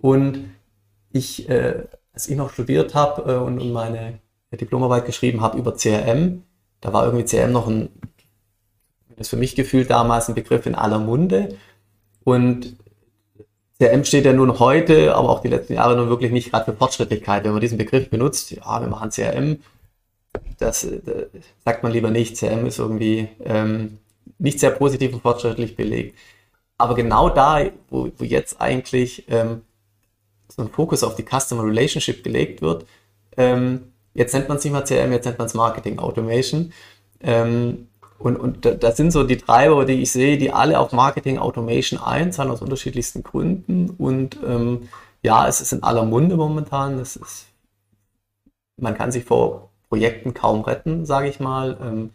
Und ich, äh, als ich noch studiert habe äh, und, und meine Diplomarbeit geschrieben habe über CRM, da war irgendwie CRM noch ein, das für mich gefühlt damals ein Begriff in aller Munde. Und CRM steht ja nun heute, aber auch die letzten Jahre nun wirklich nicht gerade für Fortschrittlichkeit. Wenn man diesen Begriff benutzt, ja, wir machen CRM, das, das sagt man lieber nicht. CRM ist irgendwie ähm, nicht sehr positiv und fortschrittlich belegt. Aber genau da, wo, wo jetzt eigentlich ähm, so ein Fokus auf die Customer Relationship gelegt wird, ähm, jetzt nennt man es nicht mal CRM, jetzt nennt man es Marketing Automation. Ähm, und, und das sind so die Treiber, die ich sehe, die alle auf Marketing Automation einzahlen aus unterschiedlichsten Gründen. Und ähm, ja, es ist in aller Munde momentan. Es ist, man kann sich vor Projekten kaum retten, sage ich mal. Ähm,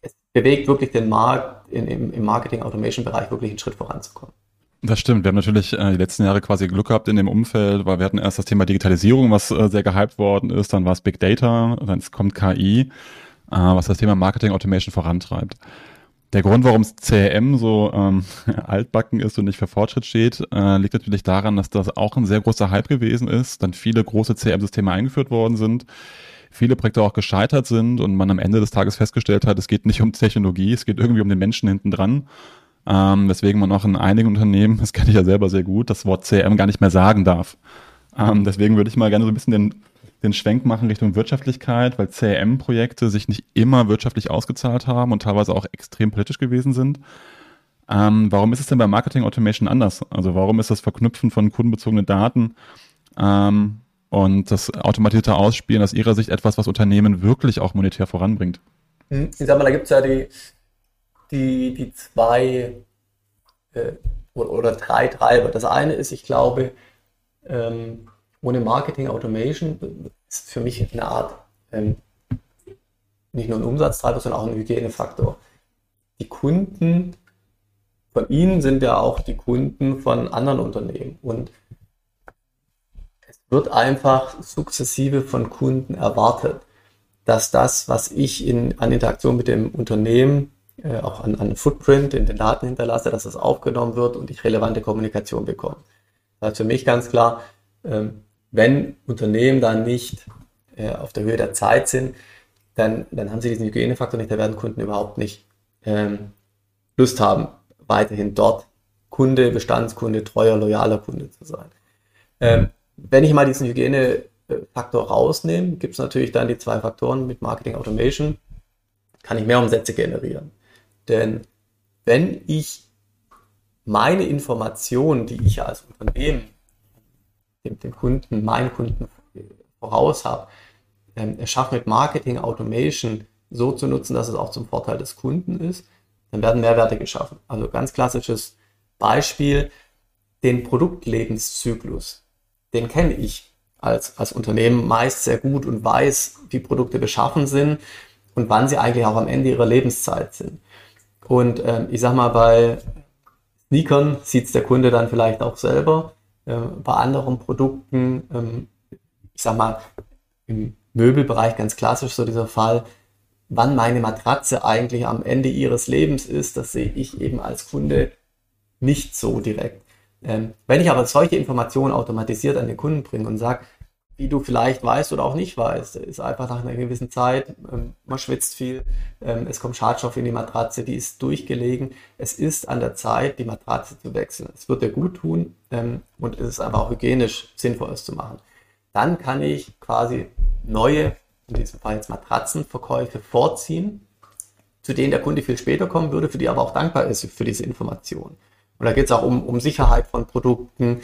es bewegt wirklich den Markt in, im, im Marketing Automation Bereich wirklich einen Schritt voranzukommen. Das stimmt. Wir haben natürlich äh, die letzten Jahre quasi Glück gehabt in dem Umfeld, weil wir hatten erst das Thema Digitalisierung, was äh, sehr gehypt worden ist, dann war es Big Data, dann kommt KI. Äh, was das Thema Marketing Automation vorantreibt. Der Grund, warum es CRM so ähm, <laughs> altbacken ist und nicht für Fortschritt steht, äh, liegt natürlich daran, dass das auch ein sehr großer Hype gewesen ist, dann viele große CRM-Systeme eingeführt worden sind, viele Projekte auch gescheitert sind und man am Ende des Tages festgestellt hat, es geht nicht um Technologie, es geht irgendwie um den Menschen hinten dran. Ähm, weswegen man auch in einigen Unternehmen, <laughs> das kenne ich ja selber sehr gut, das Wort CRM gar nicht mehr sagen darf. Ähm, deswegen würde ich mal gerne so ein bisschen den den Schwenk machen Richtung Wirtschaftlichkeit, weil CRM-Projekte sich nicht immer wirtschaftlich ausgezahlt haben und teilweise auch extrem politisch gewesen sind. Ähm, warum ist es denn bei Marketing Automation anders? Also warum ist das Verknüpfen von kundenbezogenen Daten ähm, und das automatisierte Ausspielen aus Ihrer Sicht etwas, was Unternehmen wirklich auch monetär voranbringt? Hm, ich sag mal, da gibt es ja die, die, die zwei äh, oder, drei Treiber. Das eine ist, ich glaube, ähm, ohne Marketing Automation ist für mich eine Art ähm, nicht nur ein Umsatztreiber, sondern auch ein Hygienefaktor. Die Kunden von Ihnen sind ja auch die Kunden von anderen Unternehmen. Und es wird einfach sukzessive von Kunden erwartet, dass das, was ich in, an Interaktion mit dem Unternehmen, äh, auch an, an Footprint in den Daten hinterlasse, dass das aufgenommen wird und ich relevante Kommunikation bekomme. Das heißt für mich ganz klar, ähm, wenn Unternehmen dann nicht äh, auf der Höhe der Zeit sind, dann, dann haben sie diesen Hygienefaktor nicht, da werden Kunden überhaupt nicht ähm, Lust haben, weiterhin dort Kunde, Bestandskunde, treuer, loyaler Kunde zu sein. Ähm, wenn ich mal diesen Hygienefaktor rausnehme, gibt es natürlich dann die zwei Faktoren mit Marketing Automation, kann ich mehr Umsätze generieren. Denn wenn ich meine Informationen, die ich als Unternehmen dem, dem Kunden, meinen Kunden voraus habe, ähm, erschaffe mit Marketing Automation so zu nutzen, dass es auch zum Vorteil des Kunden ist, dann werden Mehrwerte geschaffen. Also ganz klassisches Beispiel, den Produktlebenszyklus, den kenne ich als, als Unternehmen meist sehr gut und weiß, wie Produkte beschaffen sind und wann sie eigentlich auch am Ende ihrer Lebenszeit sind. Und ähm, ich sag mal, bei Sneakern sieht es der Kunde dann vielleicht auch selber. Äh, bei anderen Produkten, ähm, ich sag mal, im Möbelbereich ganz klassisch so dieser Fall, wann meine Matratze eigentlich am Ende ihres Lebens ist, das sehe ich eben als Kunde nicht so direkt. Ähm, wenn ich aber solche Informationen automatisiert an den Kunden bringe und sage, wie du vielleicht weißt oder auch nicht weißt, ist einfach nach einer gewissen Zeit, ähm, man schwitzt viel, ähm, es kommt Schadstoff in die Matratze, die ist durchgelegen. Es ist an der Zeit, die Matratze zu wechseln. Es wird dir gut tun ähm, und es ist einfach auch hygienisch sinnvoll, es zu machen. Dann kann ich quasi neue in diesem Fall jetzt Matratzenverkäufe vorziehen, zu denen der Kunde viel später kommen würde, für die aber auch dankbar ist für diese Information. Und da geht es auch um, um Sicherheit von Produkten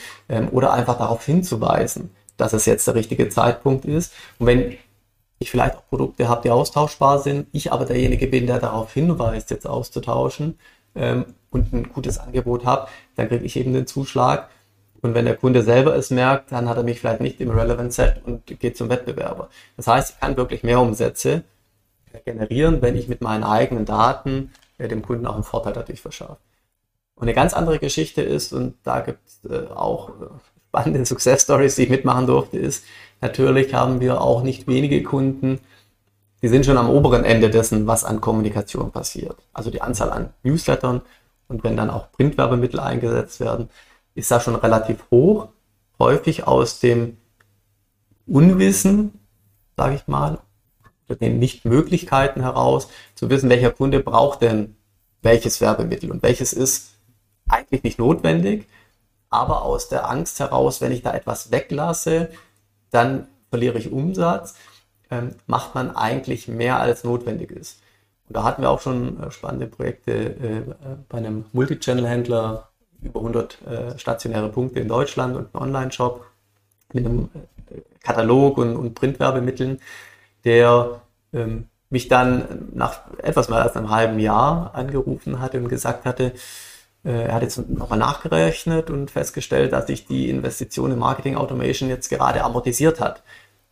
oder einfach darauf hinzuweisen, dass es jetzt der richtige Zeitpunkt ist. Und wenn ich vielleicht auch Produkte habe, die austauschbar sind, ich aber derjenige bin, der darauf hinweist, jetzt auszutauschen ähm, und ein gutes Angebot habe, dann kriege ich eben den Zuschlag und wenn der Kunde selber es merkt, dann hat er mich vielleicht nicht im Relevant Set und geht zum Wettbewerber. Das heißt, ich kann wirklich mehr Umsätze generieren, wenn ich mit meinen eigenen Daten äh, dem Kunden auch einen Vorteil dadurch verschaffe. Und eine ganz andere Geschichte ist, und da gibt es äh, auch äh, spannende Success Stories, die ich mitmachen durfte, ist, natürlich haben wir auch nicht wenige Kunden, die sind schon am oberen Ende dessen, was an Kommunikation passiert. Also die Anzahl an Newslettern und wenn dann auch Printwerbemittel eingesetzt werden, ist da schon relativ hoch, häufig aus dem Unwissen, sage ich mal, oder den Nichtmöglichkeiten heraus, zu wissen, welcher Kunde braucht denn welches Werbemittel und welches ist eigentlich nicht notwendig, aber aus der Angst heraus, wenn ich da etwas weglasse, dann verliere ich Umsatz, ähm, macht man eigentlich mehr als notwendig ist. Und da hatten wir auch schon äh, spannende Projekte äh, bei einem Multichannel-Händler über 100 äh, stationäre Punkte in Deutschland und einen Online-Shop mit einem äh, Katalog und, und Printwerbemitteln, der ähm, mich dann nach etwas mehr als einem halben Jahr angerufen hatte und gesagt hatte, äh, er hat jetzt nochmal nachgerechnet und festgestellt, dass sich die Investition in Marketing Automation jetzt gerade amortisiert hat.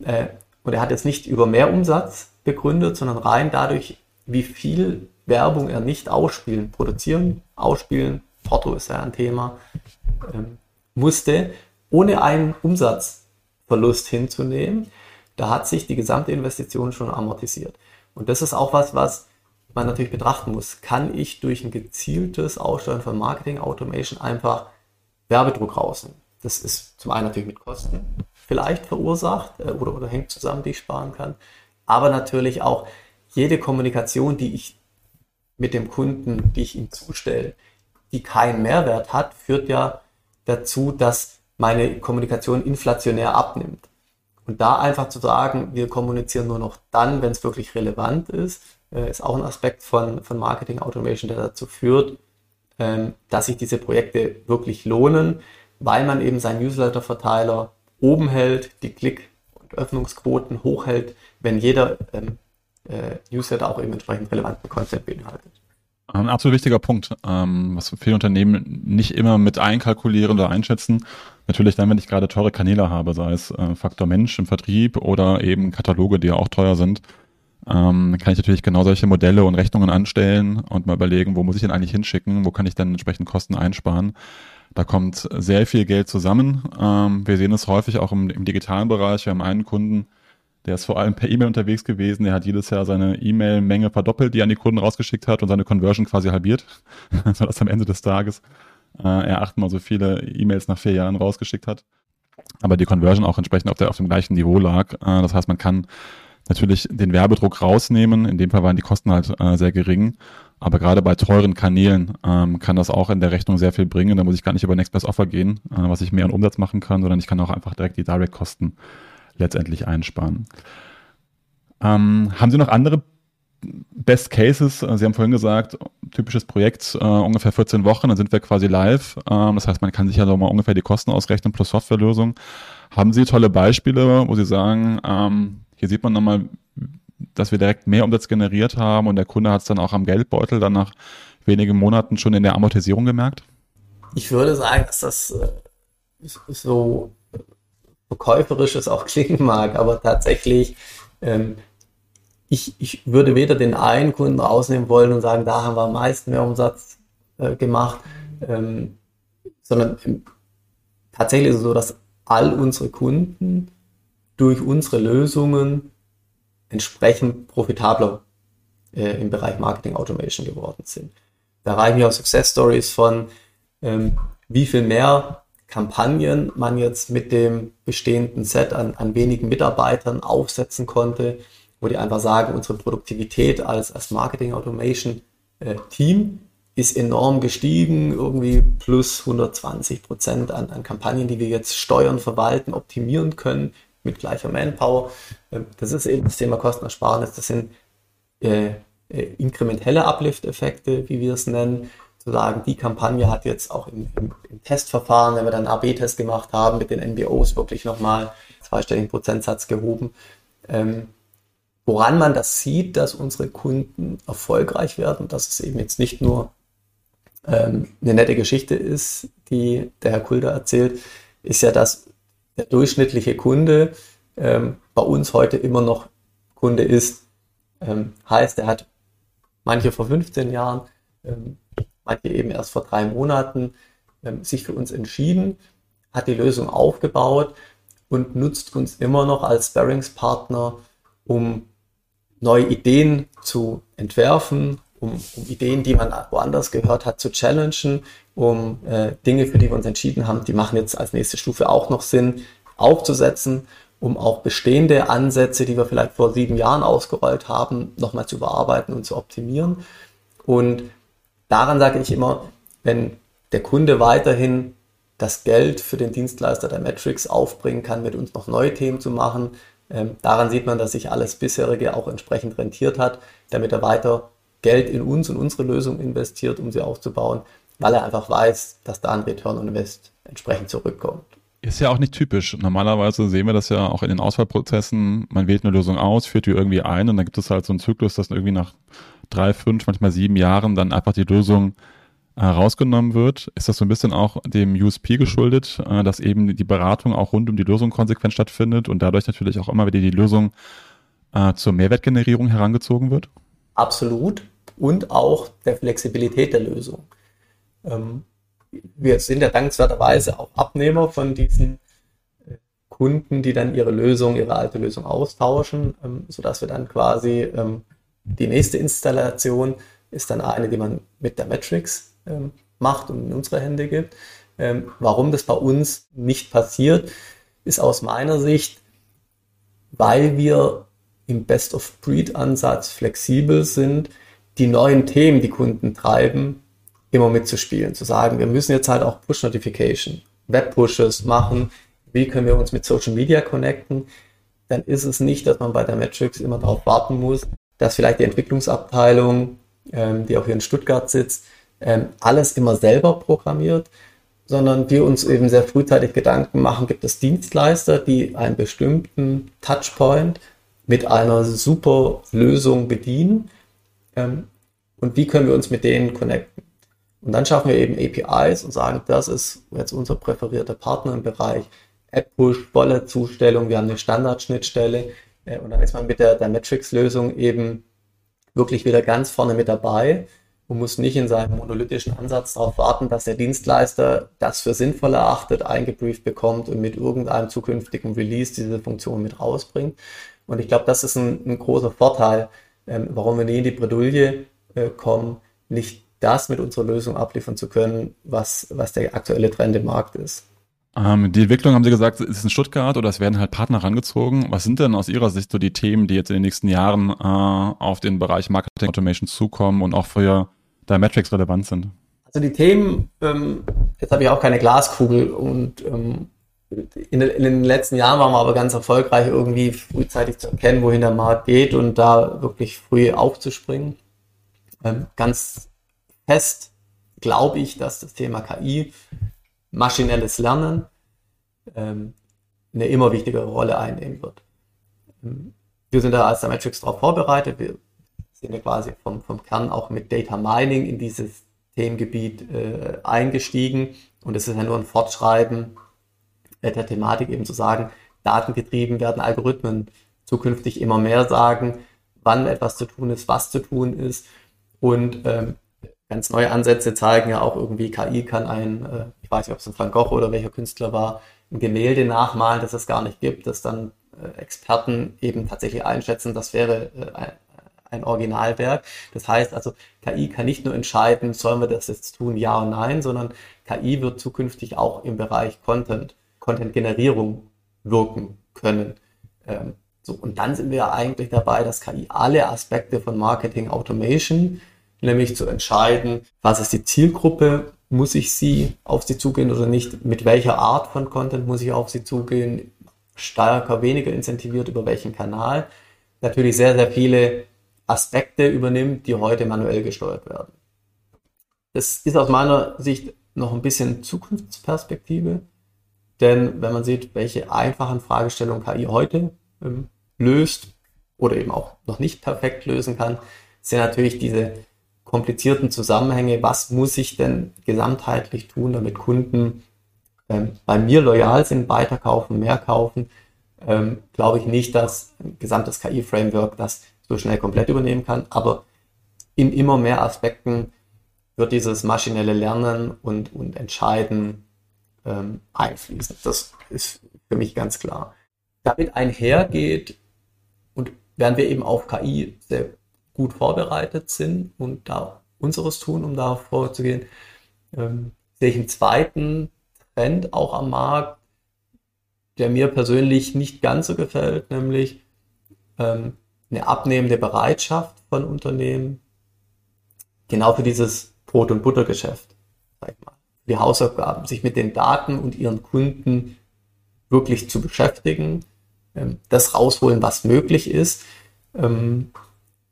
Äh, und er hat jetzt nicht über mehr Umsatz begründet, sondern rein dadurch, wie viel Werbung er nicht ausspielen, produzieren, ausspielen, Porto ist ja ein Thema, ähm, musste, ohne einen Umsatzverlust hinzunehmen, da hat sich die gesamte Investition schon amortisiert. Und das ist auch was, was man natürlich betrachten muss. Kann ich durch ein gezieltes Aussteuern von Marketing Automation einfach Werbedruck rausnehmen? Das ist zum einen natürlich mit Kosten vielleicht verursacht äh, oder, oder hängt zusammen, die ich sparen kann. Aber natürlich auch jede Kommunikation, die ich mit dem Kunden, die ich ihm zustelle, die keinen Mehrwert hat, führt ja dazu, dass meine Kommunikation inflationär abnimmt. Und da einfach zu sagen, wir kommunizieren nur noch dann, wenn es wirklich relevant ist, äh, ist auch ein Aspekt von, von Marketing Automation, der dazu führt, ähm, dass sich diese Projekte wirklich lohnen, weil man eben seinen Newsletter-Verteiler oben hält, die Klick- und Öffnungsquoten hochhält, wenn jeder ähm, äh, Newsletter auch eben entsprechend relevanten Content beinhaltet. Ein absolut wichtiger Punkt, ähm, was viele Unternehmen nicht immer mit einkalkulieren oder einschätzen. Natürlich dann, wenn ich gerade teure Kanäle habe, sei es äh, Faktor Mensch im Vertrieb oder eben Kataloge, die ja auch teuer sind. Ähm, kann ich natürlich genau solche Modelle und Rechnungen anstellen und mal überlegen, wo muss ich denn eigentlich hinschicken, wo kann ich dann entsprechend Kosten einsparen. Da kommt sehr viel Geld zusammen. Ähm, wir sehen es häufig auch im, im digitalen Bereich. Wir haben einen Kunden, der ist vor allem per E-Mail unterwegs gewesen. Der hat jedes Jahr seine E-Mail-Menge verdoppelt, die er an die Kunden rausgeschickt hat und seine Conversion quasi halbiert, <laughs> sodass am Ende des Tages äh, er achtmal so viele E-Mails nach vier Jahren rausgeschickt hat. Aber die Conversion auch entsprechend auf, der, auf dem gleichen Niveau lag. Äh, das heißt, man kann natürlich den Werbedruck rausnehmen. In dem Fall waren die Kosten halt äh, sehr gering. Aber gerade bei teuren Kanälen ähm, kann das auch in der Rechnung sehr viel bringen. Da muss ich gar nicht über Next Best Offer gehen, äh, was ich mehr an Umsatz machen kann, sondern ich kann auch einfach direkt die Direct-Kosten letztendlich einsparen. Ähm, haben Sie noch andere Best Cases? Sie haben vorhin gesagt, typisches Projekt, äh, ungefähr 14 Wochen, dann sind wir quasi live. Ähm, das heißt, man kann sich ja noch mal ungefähr die Kosten ausrechnen plus Softwarelösung. Haben Sie tolle Beispiele, wo Sie sagen, ähm, hier sieht man nochmal, dass wir direkt mehr Umsatz generiert haben und der Kunde hat es dann auch am Geldbeutel dann nach wenigen Monaten schon in der Amortisierung gemerkt? Ich würde sagen, dass das äh, so verkäuferisch es auch <laughs> klingen mag, aber tatsächlich, ähm, ich, ich würde weder den einen Kunden rausnehmen wollen und sagen, da haben wir am meisten mehr Umsatz äh, gemacht, ähm, sondern im, tatsächlich ist es so, dass all unsere Kunden durch unsere Lösungen entsprechend profitabler äh, im Bereich Marketing Automation geworden sind. Da reichen ja auch Success Stories von, ähm, wie viel mehr Kampagnen man jetzt mit dem bestehenden Set an, an wenigen Mitarbeitern aufsetzen konnte, wo die einfach sagen, unsere Produktivität als, als Marketing Automation äh, Team ist enorm gestiegen, irgendwie plus 120 Prozent an, an Kampagnen, die wir jetzt steuern, verwalten, optimieren können mit gleicher Manpower. Ähm, das ist eben das Thema Kostenersparnis. Das sind äh, äh, inkrementelle Uplift-Effekte, wie wir es nennen. Zu sagen, die Kampagne hat jetzt auch im, im, im Testverfahren, wenn wir dann AB-Test gemacht haben, mit den NBOs wirklich nochmal zweistelligen Prozentsatz gehoben. Ähm, woran man das sieht, dass unsere Kunden erfolgreich werden, dass es eben jetzt nicht nur ähm, eine nette Geschichte ist, die der Herr Kulder erzählt, ist ja, dass der durchschnittliche Kunde ähm, bei uns heute immer noch Kunde ist. Ähm, heißt, er hat manche vor 15 Jahren, ähm, manche eben erst vor drei Monaten ähm, sich für uns entschieden, hat die Lösung aufgebaut und nutzt uns immer noch als Sparringspartner, um neue Ideen zu entwerfen, um, um, Ideen, die man woanders gehört hat, zu challengen, um äh, Dinge, für die wir uns entschieden haben, die machen jetzt als nächste Stufe auch noch Sinn, aufzusetzen, um auch bestehende Ansätze, die wir vielleicht vor sieben Jahren ausgerollt haben, nochmal zu überarbeiten und zu optimieren. Und daran sage ich immer, wenn der Kunde weiterhin das Geld für den Dienstleister der Metrics aufbringen kann, mit uns noch neue Themen zu machen, ähm, daran sieht man, dass sich alles bisherige auch entsprechend rentiert hat, damit er weiter Geld in uns und unsere Lösung investiert, um sie aufzubauen, weil er einfach weiß, dass da ein Return on Invest entsprechend zurückkommt. Ist ja auch nicht typisch. Normalerweise sehen wir das ja auch in den Auswahlprozessen. Man wählt eine Lösung aus, führt die irgendwie ein und dann gibt es halt so einen Zyklus, dass irgendwie nach drei, fünf, manchmal sieben Jahren dann einfach die Lösung herausgenommen wird. Ist das so ein bisschen auch dem USP geschuldet, äh, dass eben die Beratung auch rund um die Lösung konsequent stattfindet und dadurch natürlich auch immer wieder die Lösung äh, zur Mehrwertgenerierung herangezogen wird? Absolut. Und auch der Flexibilität der Lösung. Ähm, wir sind ja dankenswerterweise auch Abnehmer von diesen äh, Kunden, die dann ihre Lösung, ihre alte Lösung austauschen, ähm, sodass wir dann quasi ähm, die nächste Installation ist dann eine, die man mit der Matrix ähm, macht und in unsere Hände gibt. Ähm, warum das bei uns nicht passiert, ist aus meiner Sicht, weil wir im Best-of-Breed-Ansatz flexibel sind, die neuen Themen, die Kunden treiben, immer mitzuspielen. Zu sagen, wir müssen jetzt halt auch Push-Notification, Web-Pushes machen. Wie können wir uns mit Social Media connecten? Dann ist es nicht, dass man bei der Metrics immer darauf warten muss, dass vielleicht die Entwicklungsabteilung, ähm, die auch hier in Stuttgart sitzt, ähm, alles immer selber programmiert, sondern wir uns eben sehr frühzeitig Gedanken machen, gibt es Dienstleister, die einen bestimmten Touchpoint mit einer super Lösung bedienen ähm, und wie können wir uns mit denen connecten. Und dann schaffen wir eben APIs und sagen, das ist jetzt unser präferierter Partner im Bereich App-Push, Wallet-Zustellung, wir haben eine Standardschnittstelle, Äh, und dann ist man mit der, der Matrix-Lösung eben wirklich wieder ganz vorne mit dabei und muss nicht in seinem monolithischen Ansatz darauf warten, dass der Dienstleister das für sinnvoll erachtet, eingebrieft bekommt und mit irgendeinem zukünftigen Release diese Funktion mit rausbringt. Und ich glaube, das ist ein, ein großer Vorteil, ähm, warum wir nie in die Bredouille äh, kommen, nicht das mit unserer Lösung abliefern zu können, was, was der aktuelle Trend im Markt ist. Ähm, die Entwicklung, haben Sie gesagt, ist in Stuttgart oder es werden halt Partner herangezogen. Was sind denn aus Ihrer Sicht so die Themen, die jetzt in den nächsten Jahren äh, auf den Bereich Marketing Automation zukommen und auch für Metrics relevant sind? Also die Themen, ähm, jetzt habe ich auch keine Glaskugel und ähm, in, in, den letzten Jahren waren wir aber ganz erfolgreich, irgendwie frühzeitig zu erkennen, wohin der Markt geht und da wirklich früh aufzuspringen. Ähm, ganz fest glaube ich, dass das Thema KI maschinelles Lernen ähm, eine immer wichtigere Rolle einnehmen wird. Ähm, wir sind da als der Matrix darauf vorbereitet. Wir sind ja quasi vom, vom Kern auch mit Data Mining in dieses Themengebiet äh, eingestiegen. Und es ist ja nur ein Fortschreiben der Thematik eben zu sagen, datengetrieben werden Algorithmen zukünftig immer mehr sagen, wann etwas zu tun ist, was zu tun ist. Und ähm, ganz neue Ansätze zeigen ja auch irgendwie, KI kann ein, äh, ich weiß nicht, ob es ein Van Gogh oder welcher Künstler war, ein Gemälde nachmalen, das es gar nicht gibt, das dann äh, Experten eben tatsächlich einschätzen, das wäre äh, ein, Originalwerk. Das heißt also, KI kann nicht nur entscheiden, sollen wir das jetzt tun, ja und nein, sondern KI wird zukünftig auch im Bereich Content, Content-Generierung wirken können. Ähm, so, und dann sind wir eigentlich dabei, dass KI alle Aspekte von Marketing Automation nämlich zu entscheiden, was ist die Zielgruppe, muss ich sie auf sie zugehen oder nicht, mit welcher Art von Content muss ich auf sie zugehen, stärker, weniger incentiviert, über welchen Kanal. Natürlich sehr, sehr viele Aspekte übernimmt, die heute manuell gesteuert werden. Das ist aus meiner Sicht noch ein bisschen Zukunftsperspektive, denn wenn man sieht, welche einfachen Fragestellungen KI heute ähm, löst oder eben auch noch nicht perfekt lösen kann, sind natürlich diese komplizierten Zusammenhänge, was muss ich denn gesamtheitlich tun, damit Kunden ähm, bei mir loyal sind, weiterkaufen, mehr kaufen, ähm, glaube ich nicht, dass ein gesamtes KI-Framework das so schnell komplett übernehmen kann, aber in immer mehr Aspekten wird dieses maschinelle Lernen und, und Entscheiden ähm, einfließen. Das ist für mich ganz klar. Damit einhergeht und werden wir eben auf KI sehr gut vorbereitet sind und da unseres tun, um da vorzugehen, ähm, sehe ich einen zweiten Trend auch am Markt, der mir persönlich nicht ganz so gefällt, nämlich ähm, eine abnehmende Bereitschaft von Unternehmen, genau für dieses Brot- und Buttergeschäft, sag ich mal, die Hausaufgaben, sich mit den Daten und ihren Kunden wirklich zu beschäftigen, ähm, das rausholen, was möglich ist. Ähm,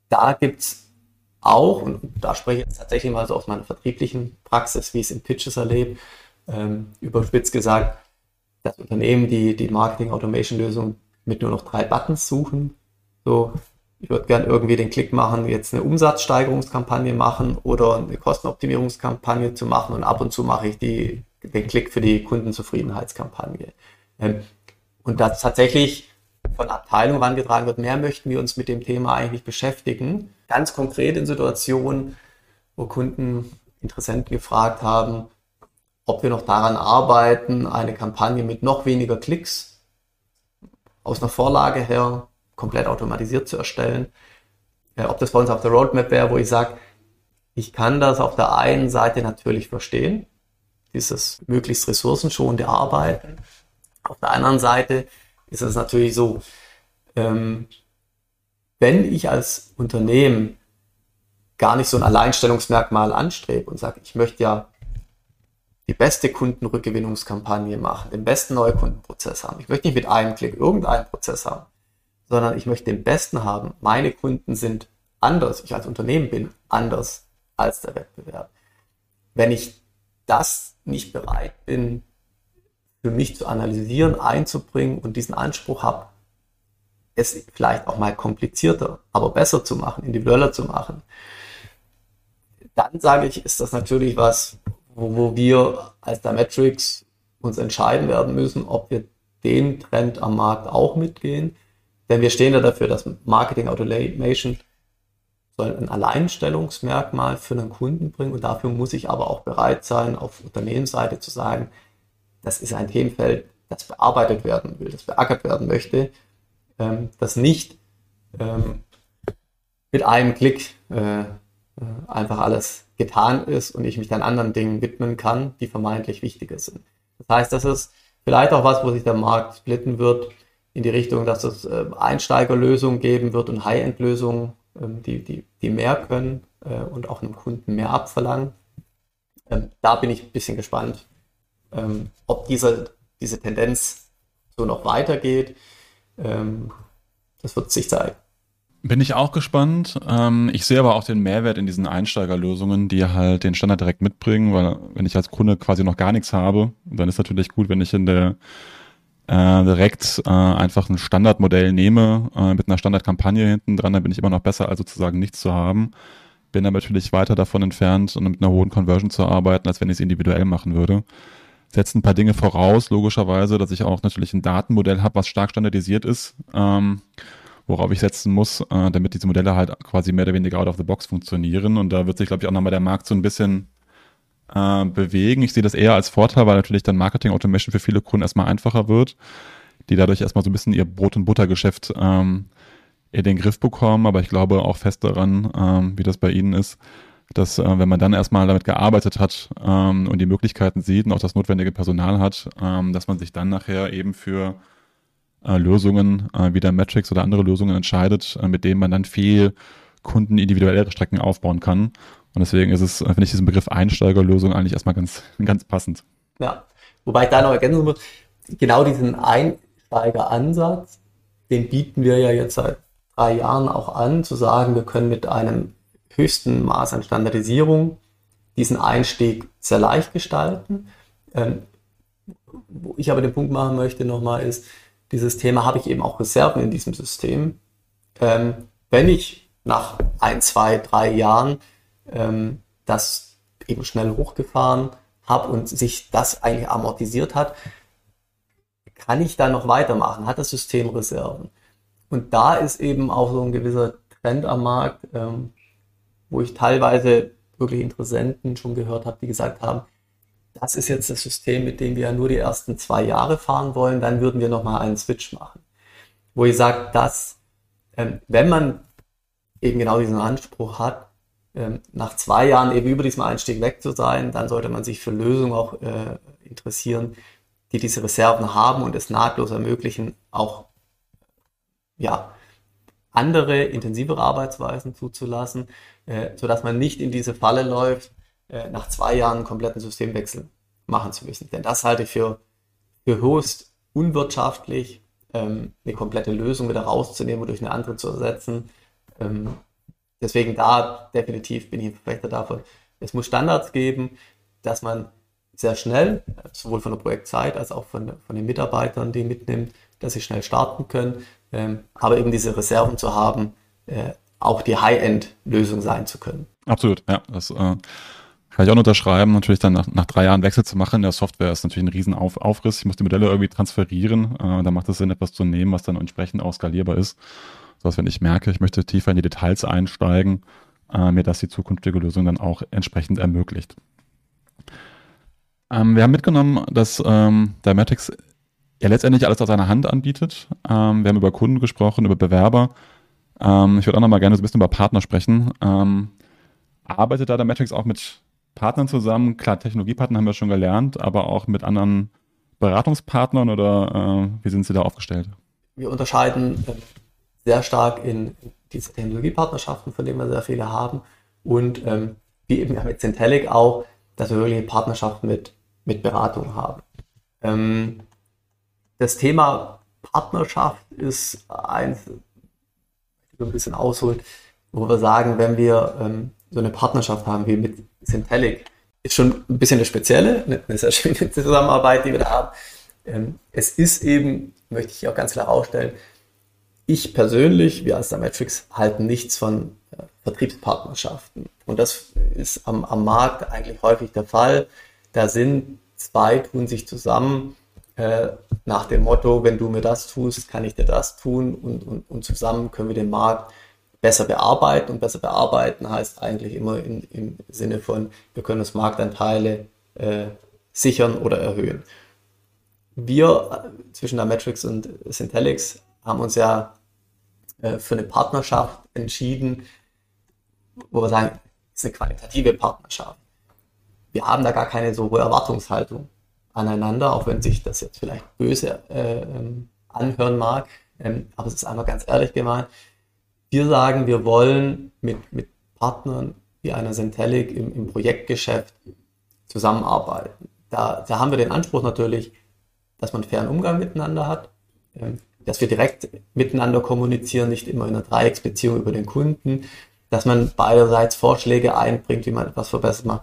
da gibt's auch, und da spreche ich jetzt tatsächlich mal so aus meiner vertrieblichen Praxis, wie ich es in Pitches erlebe, ähm, überspitzt gesagt, dass Unternehmen, die die Marketing-Automation-Lösung mit nur noch drei Buttons suchen, so, ich würde gern irgendwie den Klick machen, jetzt eine Umsatzsteigerungskampagne machen oder eine Kostenoptimierungskampagne zu machen und ab und zu mache ich die, den Klick für die Kundenzufriedenheitskampagne. Ähm, und das tatsächlich von Abteilungen herangetragen wird, mehr möchten wir uns mit dem Thema eigentlich beschäftigen. Ganz konkret in Situationen, wo Kunden Interessenten gefragt haben, ob wir noch daran arbeiten, eine Kampagne mit noch weniger Klicks aus einer Vorlage her komplett automatisiert zu erstellen. Äh, ob das bei uns auf der Roadmap wäre, wo ich sage, ich kann das auf der einen Seite natürlich verstehen, dieses möglichst ressourcenschonende Arbeiten. Auf der anderen Seite ist es natürlich so, ähm, wenn ich als Unternehmen gar nicht so ein Alleinstellungsmerkmal anstrebe und sage, ich möchte ja die beste Kundenrückgewinnungskampagne machen, den besten Neukundenprozess haben. Ich möchte nicht mit einem Klick irgendeinen Prozess haben, sondern ich möchte den besten haben. Meine Kunden sind anders. Ich als Unternehmen bin anders als der Wettbewerb. Wenn ich das nicht bereit bin, für mich zu analysieren, einzubringen und diesen Anspruch habe, es vielleicht auch mal komplizierter, aber besser zu machen, individueller zu machen, dann sage ich, ist das natürlich was, wo, wo wir als der Metrics uns entscheiden werden müssen, ob wir den Trend am Markt auch mitgehen. Denn wir stehen da dafür, dass Marketing Automation soll ein Alleinstellungsmerkmal für einen Kunden bringen und dafür muss ich aber auch bereit sein, auf Unternehmensseite zu sagen, das ist ein Themenfeld, das bearbeitet werden will, das beackert werden möchte, ähm, das nicht ähm, mit einem Klick äh, äh, einfach alles getan ist und ich mich dann anderen Dingen widmen kann, die vermeintlich wichtiger sind. Das heißt, das ist vielleicht auch was, wo sich der Markt splitten wird in die Richtung, dass es äh, Einsteigerlösungen geben wird und High-End-Lösungen, ähm, die, die, die mehr können äh, und auch einem Kunden mehr abverlangen. Ähm, da bin ich ein bisschen gespannt, ähm, ob diese, diese Tendenz so noch weitergeht. Ähm, das wird sich zeigen. Bin ich auch gespannt. Ähm, ich sehe aber auch den Mehrwert in diesen Einsteigerlösungen, die halt den Standard direkt mitbringen, weil wenn ich als Kunde quasi noch gar nichts habe, dann ist natürlich gut, wenn ich in der äh, direkt äh, einfach ein Standardmodell nehme äh, mit einer Standardkampagne hinten dran, dann bin ich immer noch besser, als sozusagen nichts zu haben. Bin aber natürlich weiter davon entfernt, und mit einer hohen Conversion zu arbeiten, als wenn ich es individuell machen würde. Setzt ein paar Dinge voraus, logischerweise, dass ich auch natürlich ein Datenmodell habe, was stark standardisiert ist. Ähm, worauf ich setzen muss, äh, damit diese Modelle halt quasi mehr oder weniger out of the box funktionieren. Und da wird sich, glaube ich, auch nochmal der Markt so ein bisschen äh, bewegen. Ich sehe das eher als Vorteil, weil natürlich dann Marketing Automation für viele Kunden erstmal einfacher wird, die dadurch erstmal so ein bisschen ihr Brot- und Buttergeschäft ähm, in den Griff bekommen. Aber ich glaube auch fest daran, ähm, wie das bei Ihnen ist, dass äh, wenn man dann erstmal damit gearbeitet hat ähm, und die Möglichkeiten sieht und auch das notwendige Personal hat, ähm, dass man sich dann nachher eben für äh, Lösungen äh, wie der Matrix oder andere Lösungen entscheidet, äh, mit denen man dann viel Kunden individuellere Strecken aufbauen kann. Und deswegen ist es, finde ich diesen Begriff Einsteigerlösung eigentlich erstmal ganz, ganz passend. Ja, wobei ich da noch ergänzen muss, genau diesen Einsteigeransatz, den bieten wir ja jetzt seit drei Jahren auch an, zu sagen, wir können mit einem höchsten Maß an Standardisierung diesen Einstieg sehr leicht gestalten. Ähm, wo ich aber den Punkt machen möchte nochmal ist, dieses Thema habe ich eben auch Reserven in diesem System. Ähm, wenn ich nach ein, zwei, drei Jahren ähm, das eben schnell hochgefahren habe und sich das eigentlich amortisiert hat, kann ich da noch weitermachen? Hat das System Reserven? Und da ist eben auch so ein gewisser Trend am Markt, ähm, wo ich teilweise wirklich Interessenten schon gehört habe, die gesagt haben, das ist jetzt das System, mit dem wir ja nur die ersten zwei Jahre fahren wollen, dann würden wir nochmal einen Switch machen. Wo ich sage, dass, ähm, wenn man eben genau diesen Anspruch hat, nach zwei Jahren eben über diesem Einstieg weg zu sein, dann sollte man sich für Lösungen auch äh, interessieren, die diese Reserven haben und es nahtlos ermöglichen, auch ja, andere, intensivere Arbeitsweisen zuzulassen, äh, sodass man nicht in diese Falle läuft, äh, nach zwei Jahren einen kompletten Systemwechsel machen zu müssen. Denn das halte ich für, für höchst unwirtschaftlich, ähm, eine komplette Lösung wieder rauszunehmen und durch eine andere zu ersetzen. Ähm, deswegen da definitiv bin ich ein Verfechter davon. Es muss Standards geben, dass man sehr schnell, sowohl von der Projektzeit als auch von, von den Mitarbeitern, die mitnimmt, dass sie schnell starten können, ähm, aber eben diese Reserven zu haben, äh, auch die High-End-Lösung sein zu können. Absolut, ja. Das äh, kann ich auch unterschreiben, natürlich dann nach, nach drei Jahren Wechsel zu machen in der Software ist natürlich ein riesen Auf Aufriss. Ich muss die Modelle irgendwie transferieren. Äh, da macht es Sinn, etwas zu nehmen, was dann entsprechend auch skalierbar ist. So dass wenn ich merke, ich möchte tiefer in die Details einsteigen, äh, mir das die zukünftige Lösung dann auch entsprechend ermöglicht. Ähm, wir haben mitgenommen, dass ähm, Dymatics ja letztendlich alles aus einer Hand anbietet. Ähm, wir haben über Kunden gesprochen, über Bewerber. Ähm, ich würde auch noch mal gerne so ein bisschen über Partner sprechen. Ähm, arbeitet da Dymatics auch mit Partnern zusammen? Klar, Technologiepartner haben wir schon gelernt, aber auch mit anderen Beratungspartnern oder äh, wie sind Sie da aufgestellt? Wir unterscheiden äh, sehr stark in diese Technologiepartnerschaften, von denen wir sehr viele haben und ähm, wie eben mit Centelic auch, dass wir wirklich Partnerschaften mit, mit Beratung haben. Ähm, das Thema Partnerschaft ist eins, ein bisschen ausholen, wo wir sagen, wenn wir ähm, so eine Partnerschaft haben wie mit Syntelic, ist schon ein bisschen eine spezielle, eine sehr schöne <laughs> Zusammenarbeit, die wir da haben. Ähm, es ist eben, möchte ich auch ganz klar ausstellen, ich persönlich, wir als der halten nichts von äh, Vertriebspartnerschaften. Und das ist am, am Markt eigentlich häufig der Fall. Da sind zwei, tun sich zusammen, äh, nach dem Motto, wenn du mir das tust, kann ich dir das tun und, und, und zusammen können wir den Markt besser bearbeiten. Und besser bearbeiten heißt eigentlich immer in, im Sinne von, wir können uns Marktanteile äh, sichern oder erhöhen. Wir äh, zwischen der Matrix und Syntelix haben uns ja äh, für eine Partnerschaft entschieden, wo wir sagen, ist eine qualitative Partnerschaft. Wir haben da gar keine so hohe Erwartungshaltung aneinander, auch wenn sich das jetzt vielleicht böse äh, ähm, anhören mag. Ähm, aber es ist einfach ganz ehrlich gemeint. Wir sagen, wir wollen mit, mit Partnern wie einer Centelic im, im Projektgeschäft zusammenarbeiten. Da, da haben wir den Anspruch natürlich, dass man fairen Umgang miteinander hat, ähm, dass wir direkt miteinander kommunizieren, nicht immer in einer Dreiecksbeziehung über den Kunden, dass man beiderseits Vorschläge einbringt, wie man etwas verbessert macht,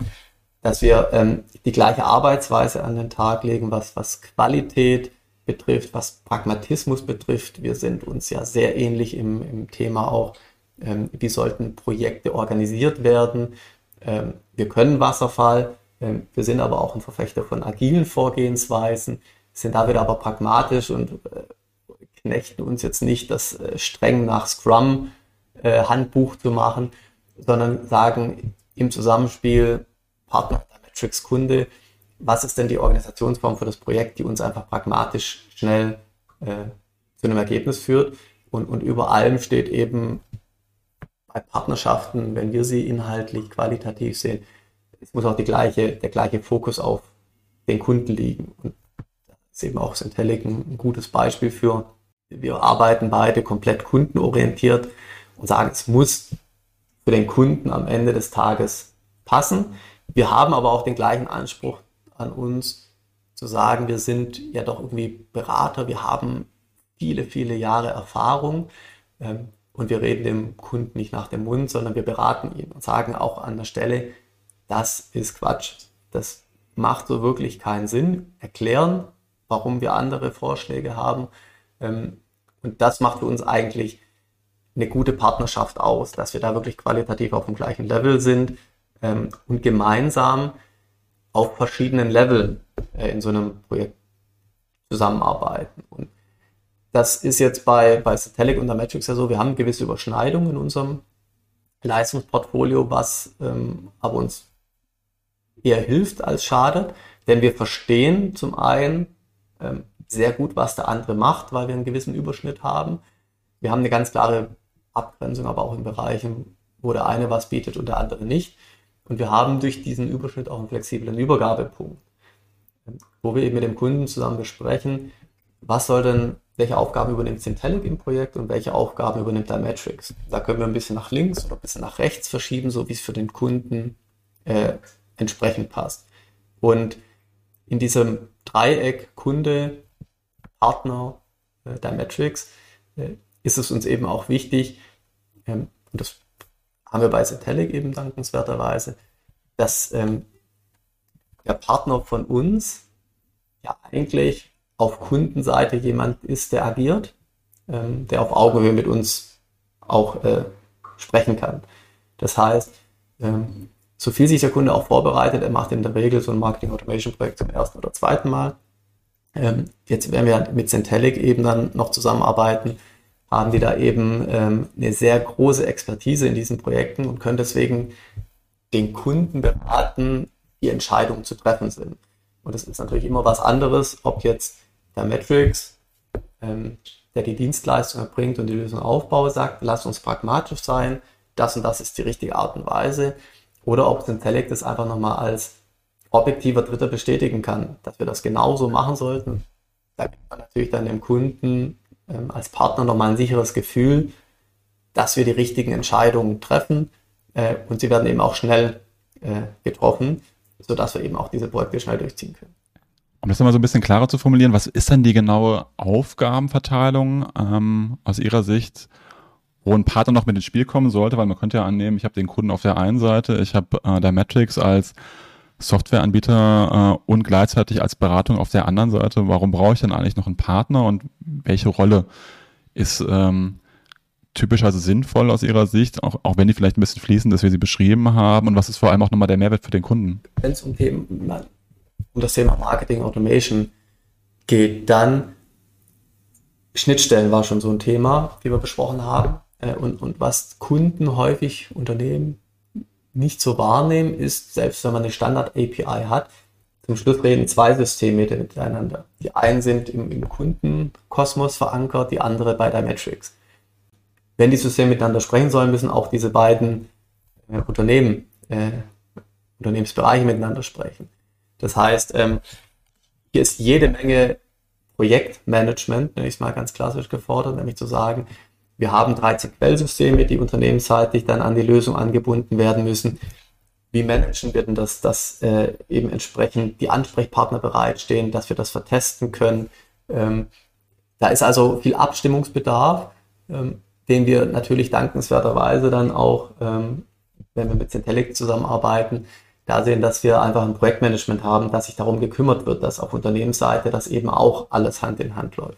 dass wir ähm, die gleiche Arbeitsweise an den Tag legen, was, was Qualität betrifft, was Pragmatismus betrifft. Wir sind uns ja sehr ähnlich im, im Thema auch, ähm, wie sollten Projekte organisiert werden. Ähm, wir können Wasserfall, ähm, wir sind aber auch ein Verfechter von agilen Vorgehensweisen, sind da wieder aber pragmatisch und äh, knechten uns jetzt nicht, das äh, streng nach Scrum äh, Handbuch zu machen, sondern sagen im Zusammenspiel Partner Matrix Kunde, was ist denn die Organisationsform für das Projekt, die uns einfach pragmatisch schnell äh, zu einem Ergebnis führt. Und, und über allem steht eben bei Partnerschaften, wenn wir sie inhaltlich, qualitativ sehen, es muss auch die gleiche, der gleiche Fokus auf den Kunden liegen. Und da ist eben auch Centelic ein gutes Beispiel für. Wir arbeiten beide komplett kundenorientiert und sagen, es muss für den Kunden am Ende des Tages passen. Wir haben aber auch den gleichen Anspruch an uns zu sagen, wir sind ja doch irgendwie Berater, wir haben viele, viele Jahre Erfahrung ähm, und wir reden dem Kunden nicht nach dem Mund, sondern wir beraten ihn und sagen auch an der Stelle, das ist Quatsch. Das macht so wirklich keinen Sinn. Erklären, warum wir andere Vorschläge haben. Ähm, und das macht für uns eigentlich eine gute Partnerschaft aus, dass wir da wirklich qualitativ auf dem gleichen Level sind ähm, und gemeinsam auf verschiedenen Leveln äh, in so einem Projekt zusammenarbeiten. Und das ist jetzt bei, bei Satellite und der Matrix ja so, wir haben gewisse Überschneidungen in unserem Leistungsportfolio, was ähm, aber uns eher hilft als schadet, denn wir verstehen zum einen ähm, sehr gut, was der andere macht, weil wir einen gewissen Überschnitt haben. Wir haben eine ganz klare Abgrenzung, aber auch in Bereichen, wo der eine was bietet und der andere nicht. Und wir haben durch diesen Überschnitt auch einen flexiblen Übergabepunkt, wo wir eben mit dem Kunden zusammen besprechen, was soll denn, welche Aufgaben übernimmt Syntelic im Projekt und welche Aufgaben übernimmt der Matrix. Da können wir ein bisschen nach links oder ein bisschen nach rechts verschieben, so wie es für den Kunden äh, entsprechend passt. Und in diesem Dreieck Kunde, Partner, äh, der Matrix äh, ist es uns eben auch wichtig, ähm, und das haben wir bei Satellite eben dankenswerterweise, dass ähm, der Partner von uns ja eigentlich auf Kundenseite jemand ist, der agiert, ähm, der auf Augenhöhe mit uns auch äh, sprechen kann. Das heißt, ähm, so viel sich der Kunde auch vorbereitet, er macht in der Regel so ein Marketing Automation Projekt zum ersten oder zweiten Mal. Ähm, jetzt werden wir mit Centelic eben dann noch zusammenarbeiten, haben die da eben ähm, eine sehr große Expertise in diesen Projekten und können deswegen den Kunden beraten, die Entscheidungen zu treffen sind. Und das ist natürlich immer was anderes, ob jetzt der Matrix, ähm, der die Dienstleistung erbringt und die Lösung aufbaut, sagt, lass uns pragmatisch sein, das und das ist die richtige Art und Weise, oder ob Syntelic das einfach nochmal als objektiver Dritter bestätigen kann, dass wir das genauso machen sollten. Da gibt man natürlich dann dem Kunden ähm, als Partner nochmal ein sicheres Gefühl, dass wir die richtigen Entscheidungen treffen äh, und sie werden eben auch schnell äh, getroffen, sodass wir eben auch diese Projekte schnell durchziehen können. Um das nochmal so ein bisschen klarer zu formulieren, was ist dann die genaue Aufgabenverteilung ähm, aus Ihrer Sicht, wo ein Partner noch mit ins Spiel kommen sollte? Weil man könnte ja annehmen, ich habe den Kunden auf der einen Seite, ich habe äh, der Matrix als Softwareanbieter äh, und gleichzeitig als Beratung auf der anderen Seite. Warum brauche ich denn eigentlich noch einen Partner und welche Rolle ist ähm, typischerweise sinnvoll aus Ihrer Sicht, auch, auch wenn die vielleicht ein bisschen fließen, dass wir sie beschrieben haben und was ist vor allem auch nochmal der Mehrwert für den Kunden? Wenn es um, um das Thema Marketing Automation geht. Dann Schnittstellen war schon so ein Thema, wie wir besprochen haben. Äh, und, und was Kunden häufig Unternehmen nicht so wahrnehmen, ist, selbst wenn man eine Standard-API hat, zum Schluss reden zwei Systeme miteinander. Die einen sind im, im Kundenkosmos verankert, die andere bei Dymetrics. Wenn die Systeme miteinander sprechen sollen, müssen auch diese beiden äh, Unternehmen, äh, Unternehmensbereiche miteinander sprechen. Das heißt, ähm, hier ist jede Menge Projektmanagement, nenne ich es mal ganz klassisch gefordert, nämlich zu sagen, wir haben 13 Quellsysteme, die unternehmensseitig dann an die Lösung angebunden werden müssen. Wie managen wir denn das, dass äh, eben entsprechend die Ansprechpartner bereitstehen, dass wir das vertesten können? Ähm, da ist also viel Abstimmungsbedarf, ähm, den wir natürlich dankenswerterweise dann auch, ähm, wenn wir mit Centelic zusammenarbeiten, da sehen, dass wir einfach ein Projektmanagement haben, dass sich darum gekümmert wird, dass auf Unternehmensseite das eben auch alles Hand in Hand läuft.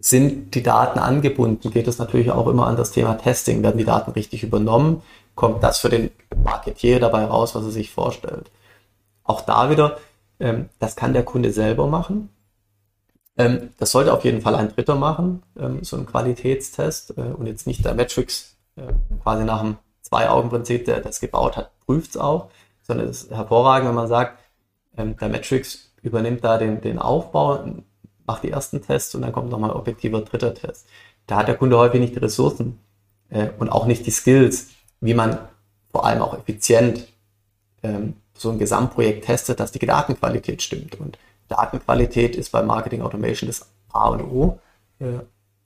Sind die Daten angebunden, geht es natürlich auch immer an das Thema Testing. Werden die Daten richtig übernommen? Kommt das für den Marketier dabei raus, was er sich vorstellt? Auch da wieder, ähm, das kann der Kunde selber machen. Ähm, das sollte auf jeden Fall ein Dritter machen, ähm, so ein Qualitätstest äh, und jetzt nicht der Metrics äh, quasi nach dem Zwei-Augen-Prinzip, der das gebaut hat, prüft es auch, sondern es ist hervorragend, wenn man sagt, ähm, der Metrics übernimmt da den, den Aufbau, macht die ersten Tests und dann kommt nochmal ein objektiver dritter Test. Da hat der Kunde häufig nicht die Ressourcen äh, und auch nicht die Skills, wie man vor allem auch effizient ähm, so ein Gesamtprojekt testet, dass die Datenqualität stimmt. Und Datenqualität ist bei Marketing Automation das A und O. Äh,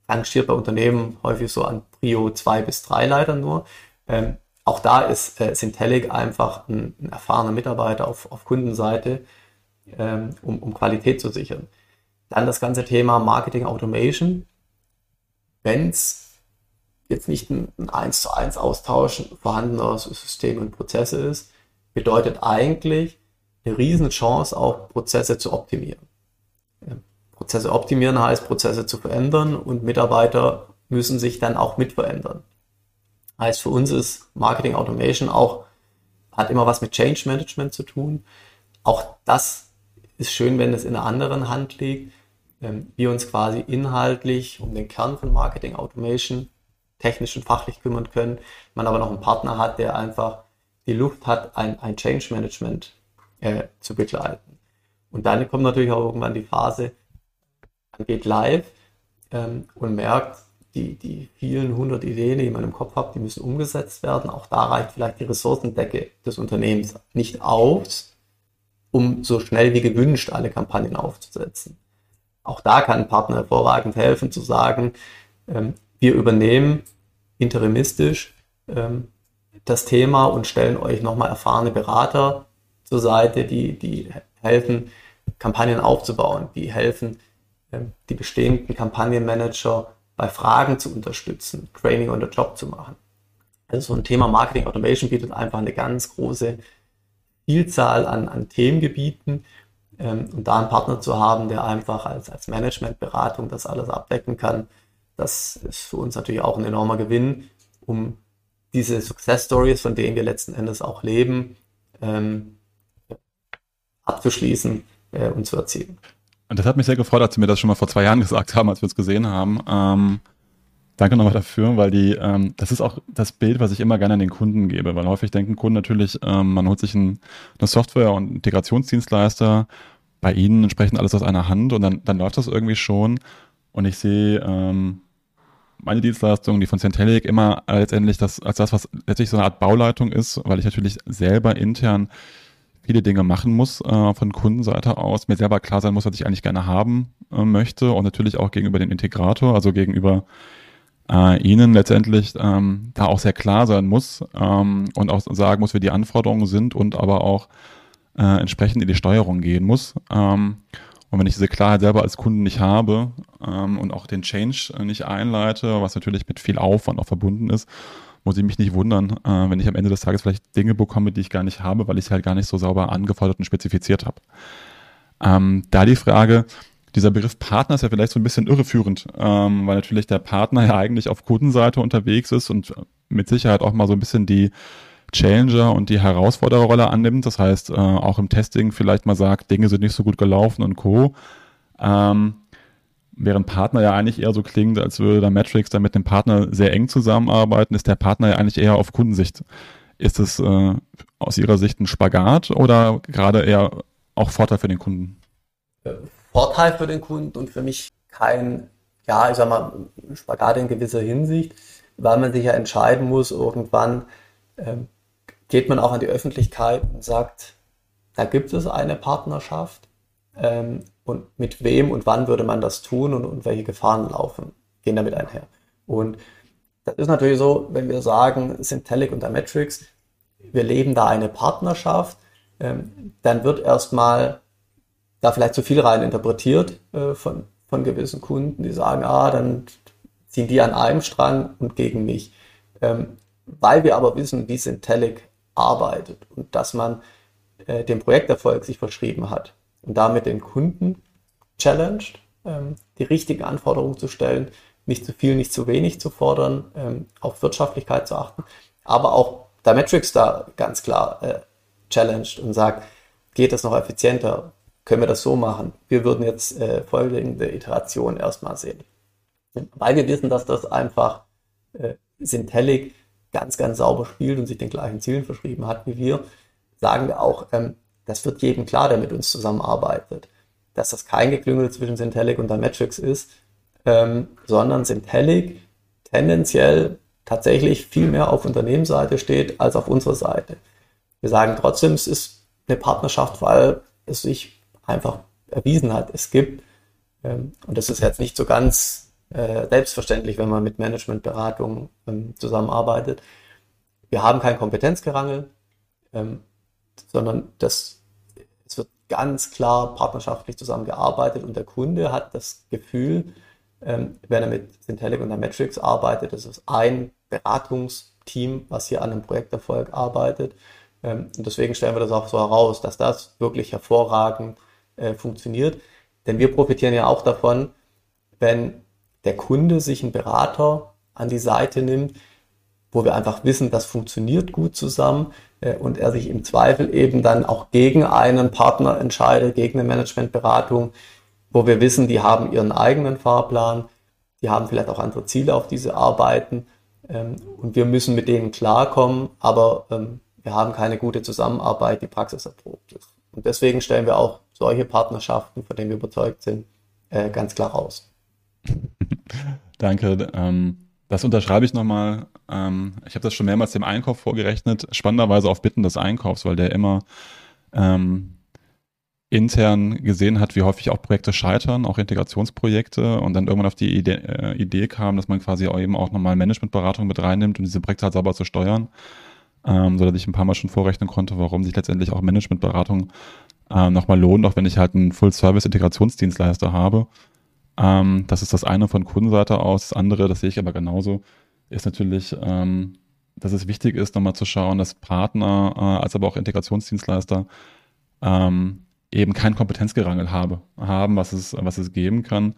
rangiert bei Unternehmen häufig so an Prio 2 bis 3 leider nur. Ähm, auch da ist äh, Syntelic einfach ein, ein erfahrener Mitarbeiter auf, auf Kundenseite, ähm, um, um Qualität zu sichern. Dann das ganze Thema Marketing Automation. Wenn es jetzt nicht ein, ein 1 zu 1 Austausch vorhandener Systeme und Prozesse ist, bedeutet eigentlich eine riesen Chance, auch Prozesse zu optimieren. Prozesse optimieren heißt, Prozesse zu verändern und Mitarbeiter müssen sich dann auch mit verändern. Heißt, für uns ist Marketing Automation auch, hat immer was mit Change Management zu tun. Auch das ist schön, wenn es in einer anderen Hand liegt. Ähm, wir uns quasi inhaltlich um den Kern von Marketing Automation technisch und fachlich kümmern können. Man aber noch einen Partner hat, der einfach die Luft hat, ein, ein Change Management äh, zu begleiten. Und dann kommt natürlich auch irgendwann die Phase, man geht live ähm, und merkt, die, die vielen hundert Ideen, die man im Kopf hat, die müssen umgesetzt werden. Auch da reicht vielleicht die Ressourcendecke des Unternehmens nicht aus, um so schnell wie gewünscht alle Kampagnen aufzusetzen. Auch da kann ein Partner hervorragend helfen, zu sagen, ähm, wir übernehmen interimistisch ähm, das Thema und stellen euch nochmal erfahrene Berater zur Seite, die, die helfen, Kampagnen aufzubauen, die helfen, ähm, die bestehenden Kampagnenmanager bei Fragen zu unterstützen, Training on the Job zu machen. Also so ein Thema Marketing Automation bietet einfach eine ganz große Vielzahl an, an Themengebieten, ähm, und da einen Partner zu haben, der einfach als, als Managementberatung das alles abdecken kann, das ist für uns natürlich auch ein enormer Gewinn, um diese Success Stories, von denen wir letzten Endes auch leben, ähm, abzuschließen äh, und zu erzielen. Und das hat mich sehr gefreut, als Sie mir das schon mal vor zwei Jahren gesagt haben, als wir uns gesehen haben. Ähm, danke nochmal dafür, weil die, ähm, das ist auch das Bild, was ich immer gerne an den Kunden gebe, weil häufig denken Kunden natürlich, ähm, man holt sich ein, eine Software und Integrationsdienstleister, bei ihnen entsprechend alles aus einer Hand und dann, dann läuft das irgendwie schon. Und ich sehe ähm, meine Dienstleistung, die von Centelic, immer letztendlich das, als das, was letztlich so eine Art Bauleitung ist, weil ich natürlich selber intern viele Dinge machen muss äh, von Kundenseite aus, mir selber klar sein muss, was ich eigentlich gerne haben äh, möchte und natürlich auch gegenüber dem Integrator, also gegenüber äh, Ihnen letztendlich ähm, da auch sehr klar sein muss ähm, und auch sagen muss, wie die Anforderungen sind und aber auch äh, entsprechend in die Steuerung gehen muss. Ähm, und wenn ich diese Klarheit selber als Kunden nicht habe ähm, und auch den Change nicht einleite, was natürlich mit viel Aufwand auch verbunden ist, muss ich mich nicht wundern, äh, wenn ich am Ende des Tages vielleicht Dinge bekomme, die ich gar nicht habe, weil ich sie halt gar nicht so sauber angefordert und spezifiziert habe. Ähm, da die Frage, dieser Begriff Partner ist ja vielleicht so ein bisschen irreführend, ähm, weil natürlich der Partner ja eigentlich auf Kundenseite unterwegs ist und mit Sicherheit auch mal so ein bisschen die Challenger und die Herausfordererrolle annimmt. Das heißt, äh, auch im Testing vielleicht mal sagt, Dinge sind nicht so gut gelaufen und Co. Ähm, während Partner ja eigentlich eher so klingt, als würde der Matrix da mit dem Partner sehr eng zusammenarbeiten, ist der Partner ja eigentlich eher auf Kundensicht. Ist es äh, aus Ihrer Sicht ein Spagat oder gerade eher auch Vorteil für den Kunden? Vorteil für den Kunden und für mich kein, ja, ich sag mal, Spagat in gewisser Hinsicht, weil man sich ja entscheiden muss, irgendwann ähm, geht man auch an die Öffentlichkeit und sagt, da gibt es eine Partnerschaft ähm, und mit wem und wann würde man das tun und, und welche Gefahren laufen, gehen damit einher. Und das ist natürlich so, wenn wir sagen, Syntelic und Matrix, wir leben da eine Partnerschaft, ähm, dann wird erstmal da vielleicht zu viel rein interpretiert äh, von, von gewissen Kunden, die sagen, ah, dann ziehen die an einem Strang und gegen mich. Ähm, weil wir aber wissen, wie Syntelic arbeitet und dass man äh, den Projekterfolg sich verschrieben hat und damit den Kunden challenged, ähm, die richtigen Anforderungen zu stellen, nicht zu viel, nicht zu wenig zu fordern, ähm, auf Wirtschaftlichkeit zu achten, aber auch der Metrics da ganz klar äh, challenged und sagt, geht das noch effizienter? Können wir das so machen? Wir würden jetzt äh, folgende Iteration erstmal sehen. Weil wir wissen, dass das einfach äh, Syntelic ganz, ganz sauber spielt und sich den gleichen Zielen verschrieben hat wie wir, sagen wir auch, ähm, das wird jedem klar, der mit uns zusammenarbeitet, dass das kein Geklüngel zwischen Syntelic und der Matrix ist, ähm, sondern Syntelic tendenziell tatsächlich viel mehr auf Unternehmensseite steht als auf unserer Seite. Wir sagen trotzdem, es ist eine Partnerschaft, weil es sich einfach erwiesen hat. Es gibt, ähm, und das ist jetzt nicht so ganz äh, selbstverständlich, wenn man mit Managementberatung ähm, zusammenarbeitet, wir haben kein Kompetenzgerangel, ähm, sondern das, es wird ganz klar partnerschaftlich zusammengearbeitet und der Kunde hat das Gefühl, ähm, wenn er mit Syntelic und der Metrics arbeitet, das ist ein Beratungsteam, was hier an einem Projekterfolg arbeitet. Ähm, und deswegen stellen wir das auch so heraus, dass das wirklich hervorragend äh, funktioniert. Denn wir profitieren ja auch davon, wenn der Kunde sich einen Berater an die Seite nimmt, wo wir einfach wissen, das funktioniert gut zusammen äh, und er sich im Zweifel eben dann auch gegen einen Partner entscheidet, gegen eine Managementberatung, wo wir wissen, die haben ihren eigenen Fahrplan, die haben vielleicht auch andere Ziele, auf diese arbeiten ähm, und wir müssen mit denen klarkommen, aber ähm, wir haben keine gute Zusammenarbeit, die praxiserprobt ist. Und deswegen stellen wir auch solche Partnerschaften, von denen wir überzeugt sind, äh, ganz klar raus. <laughs> Danke. Ähm, das unterschreibe ich nochmal. Ähm, ich habe das schon mehrmals dem Einkauf vorgerechnet, spannenderweise auf Bitten des Einkaufs, weil der immer ähm, intern gesehen hat, wie häufig auch Projekte scheitern, auch Integrationsprojekte und dann irgendwann auf die Idee, äh, Idee kam, dass man quasi auch eben auch nochmal Managementberatung mit reinnimmt, um diese Projekte halt sauber zu steuern, ähm, so dass ich ein paar Mal schon vorrechnen konnte, warum sich letztendlich auch Managementberatung äh, nochmal lohnt, auch wenn ich halt einen Full-Service-Integrationsdienstleister habe. Ähm, das ist das eine von Kundenseite aus. Das andere, das sehe ich aber genauso, ist natürlich, ähm, dass es wichtig ist, nochmal zu schauen, dass Partner äh, als aber auch Integrationsdienstleister ähm, eben kein Kompetenzgerangel habe, haben, was es, was es geben kann,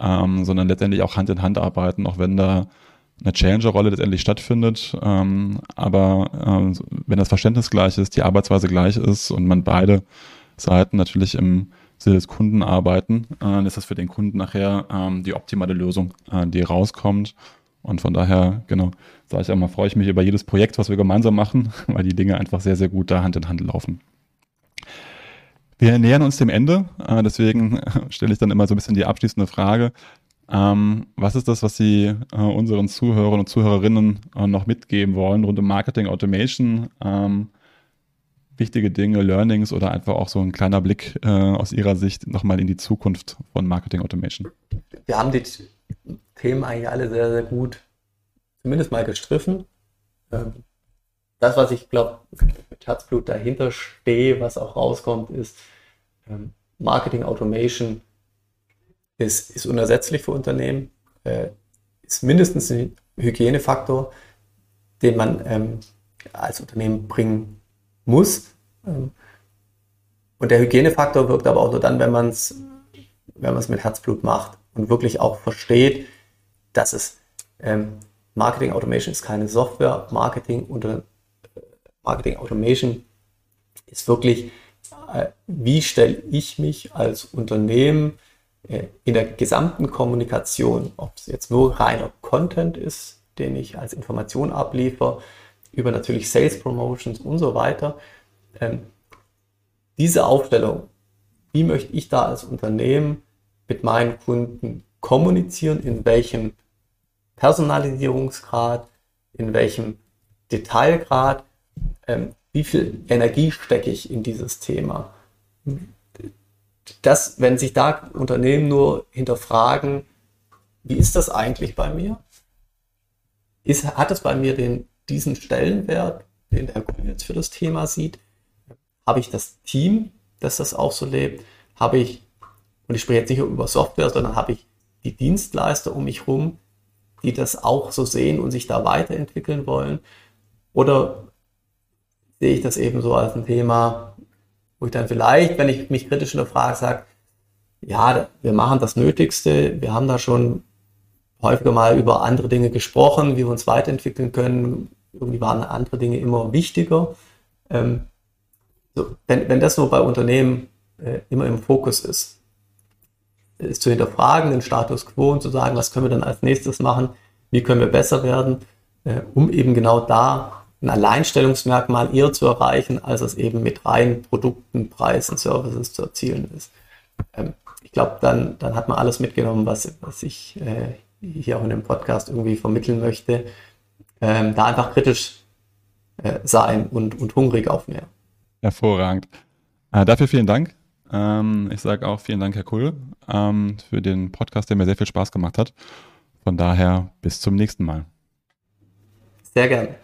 ähm, sondern letztendlich auch Hand in Hand arbeiten, auch wenn da eine Challenger-Rolle letztendlich stattfindet. Ähm, aber äh, wenn das Verständnis gleich ist, die Arbeitsweise gleich ist und man beide Seiten natürlich im Sinne des Kunden arbeiten, äh, ist das für den Kunden nachher ähm, die optimale Lösung, äh, die rauskommt. Und von daher, genau, sage ich auch mal, freue ich mich über jedes Projekt, was wir gemeinsam machen, <laughs> weil die Dinge einfach sehr, sehr gut da Hand in Hand laufen. Wir nähern uns dem Ende, äh, deswegen <laughs> stelle ich dann immer so ein bisschen die abschließende Frage. Ähm, was ist das, was Sie äh, unseren Zuhörern und Zuhörerinnen äh, noch mitgeben wollen rund um Marketing Automation? Ähm, wichtige Dinge, Learnings oder einfach auch so ein kleiner Blick äh, aus Ihrer Sicht nochmal in die Zukunft von Marketing Automation? Wir haben die Themen eigentlich alle sehr, sehr gut zumindest mal gestriffen. Ähm, das, was ich glaube, mit Herzblut dahinter stehe, was auch rauskommt, ist, ähm, Marketing Automation ist, ist unersetzlich für Unternehmen, äh, ist mindestens ein Hygienefaktor, den man ähm, als Unternehmen bringen muss. Und der Hygienefaktor wirkt aber auch nur dann, wenn man es wenn mit Herzblut macht und wirklich auch versteht, dass es ähm, Marketing Automation ist keine Software, Marketing unter Marketing Automation ist wirklich, äh, wie stelle ich mich als Unternehmen äh, in der gesamten Kommunikation, ob es jetzt nur reiner Content ist, den ich als Information abliefere, über natürlich Sales Promotions und so weiter. Ähm, diese Aufstellung, wie möchte ich da als Unternehmen mit meinen Kunden kommunizieren, in welchem Personalisierungsgrad, in welchem Detailgrad, ähm, wie viel Energie stecke ich in dieses Thema. Das, wenn sich da Unternehmen nur hinterfragen, wie ist das eigentlich bei mir? Ist, hat es bei mir den, diesen Stellenwert, den der Kunde jetzt für das Thema sieht? Habe ich das Team, das das auch so lebt? Habe ich, und ich spreche jetzt nicht über Software, sondern habe ich die Dienstleister um mich herum, die das auch so sehen und sich da weiterentwickeln wollen? Oder sehe ich das eben so als ein Thema, wo ich dann vielleicht, wenn ich mich kritisch hinterfrage, sage, ja, wir machen das Nötigste, wir haben da schon häufiger mal über andere Dinge gesprochen, wie wir uns weiterentwickeln können. Irgendwie waren andere Dinge immer wichtiger. Ähm, so, wenn, wenn das so bei Unternehmen äh, immer im Fokus ist, ist zu hinterfragen, den Status quo und zu sagen, was können wir dann als nächstes machen, wie können wir besser werden, äh, um eben genau da ein Alleinstellungsmerkmal eher zu erreichen, als es eben mit reinen Produkten, Preisen, Services zu erzielen ist. Ähm, ich glaube, dann, dann hat man alles mitgenommen, was, was ich äh, hier auch in dem Podcast irgendwie vermitteln möchte. Ähm, da einfach kritisch äh, sein und, und hungrig auf mehr. Hervorragend. Äh, dafür vielen Dank. Ähm, ich sage auch vielen Dank, Herr Kuhl, ähm, für den Podcast, der mir sehr viel Spaß gemacht hat. Von daher bis zum nächsten Mal. Sehr gerne.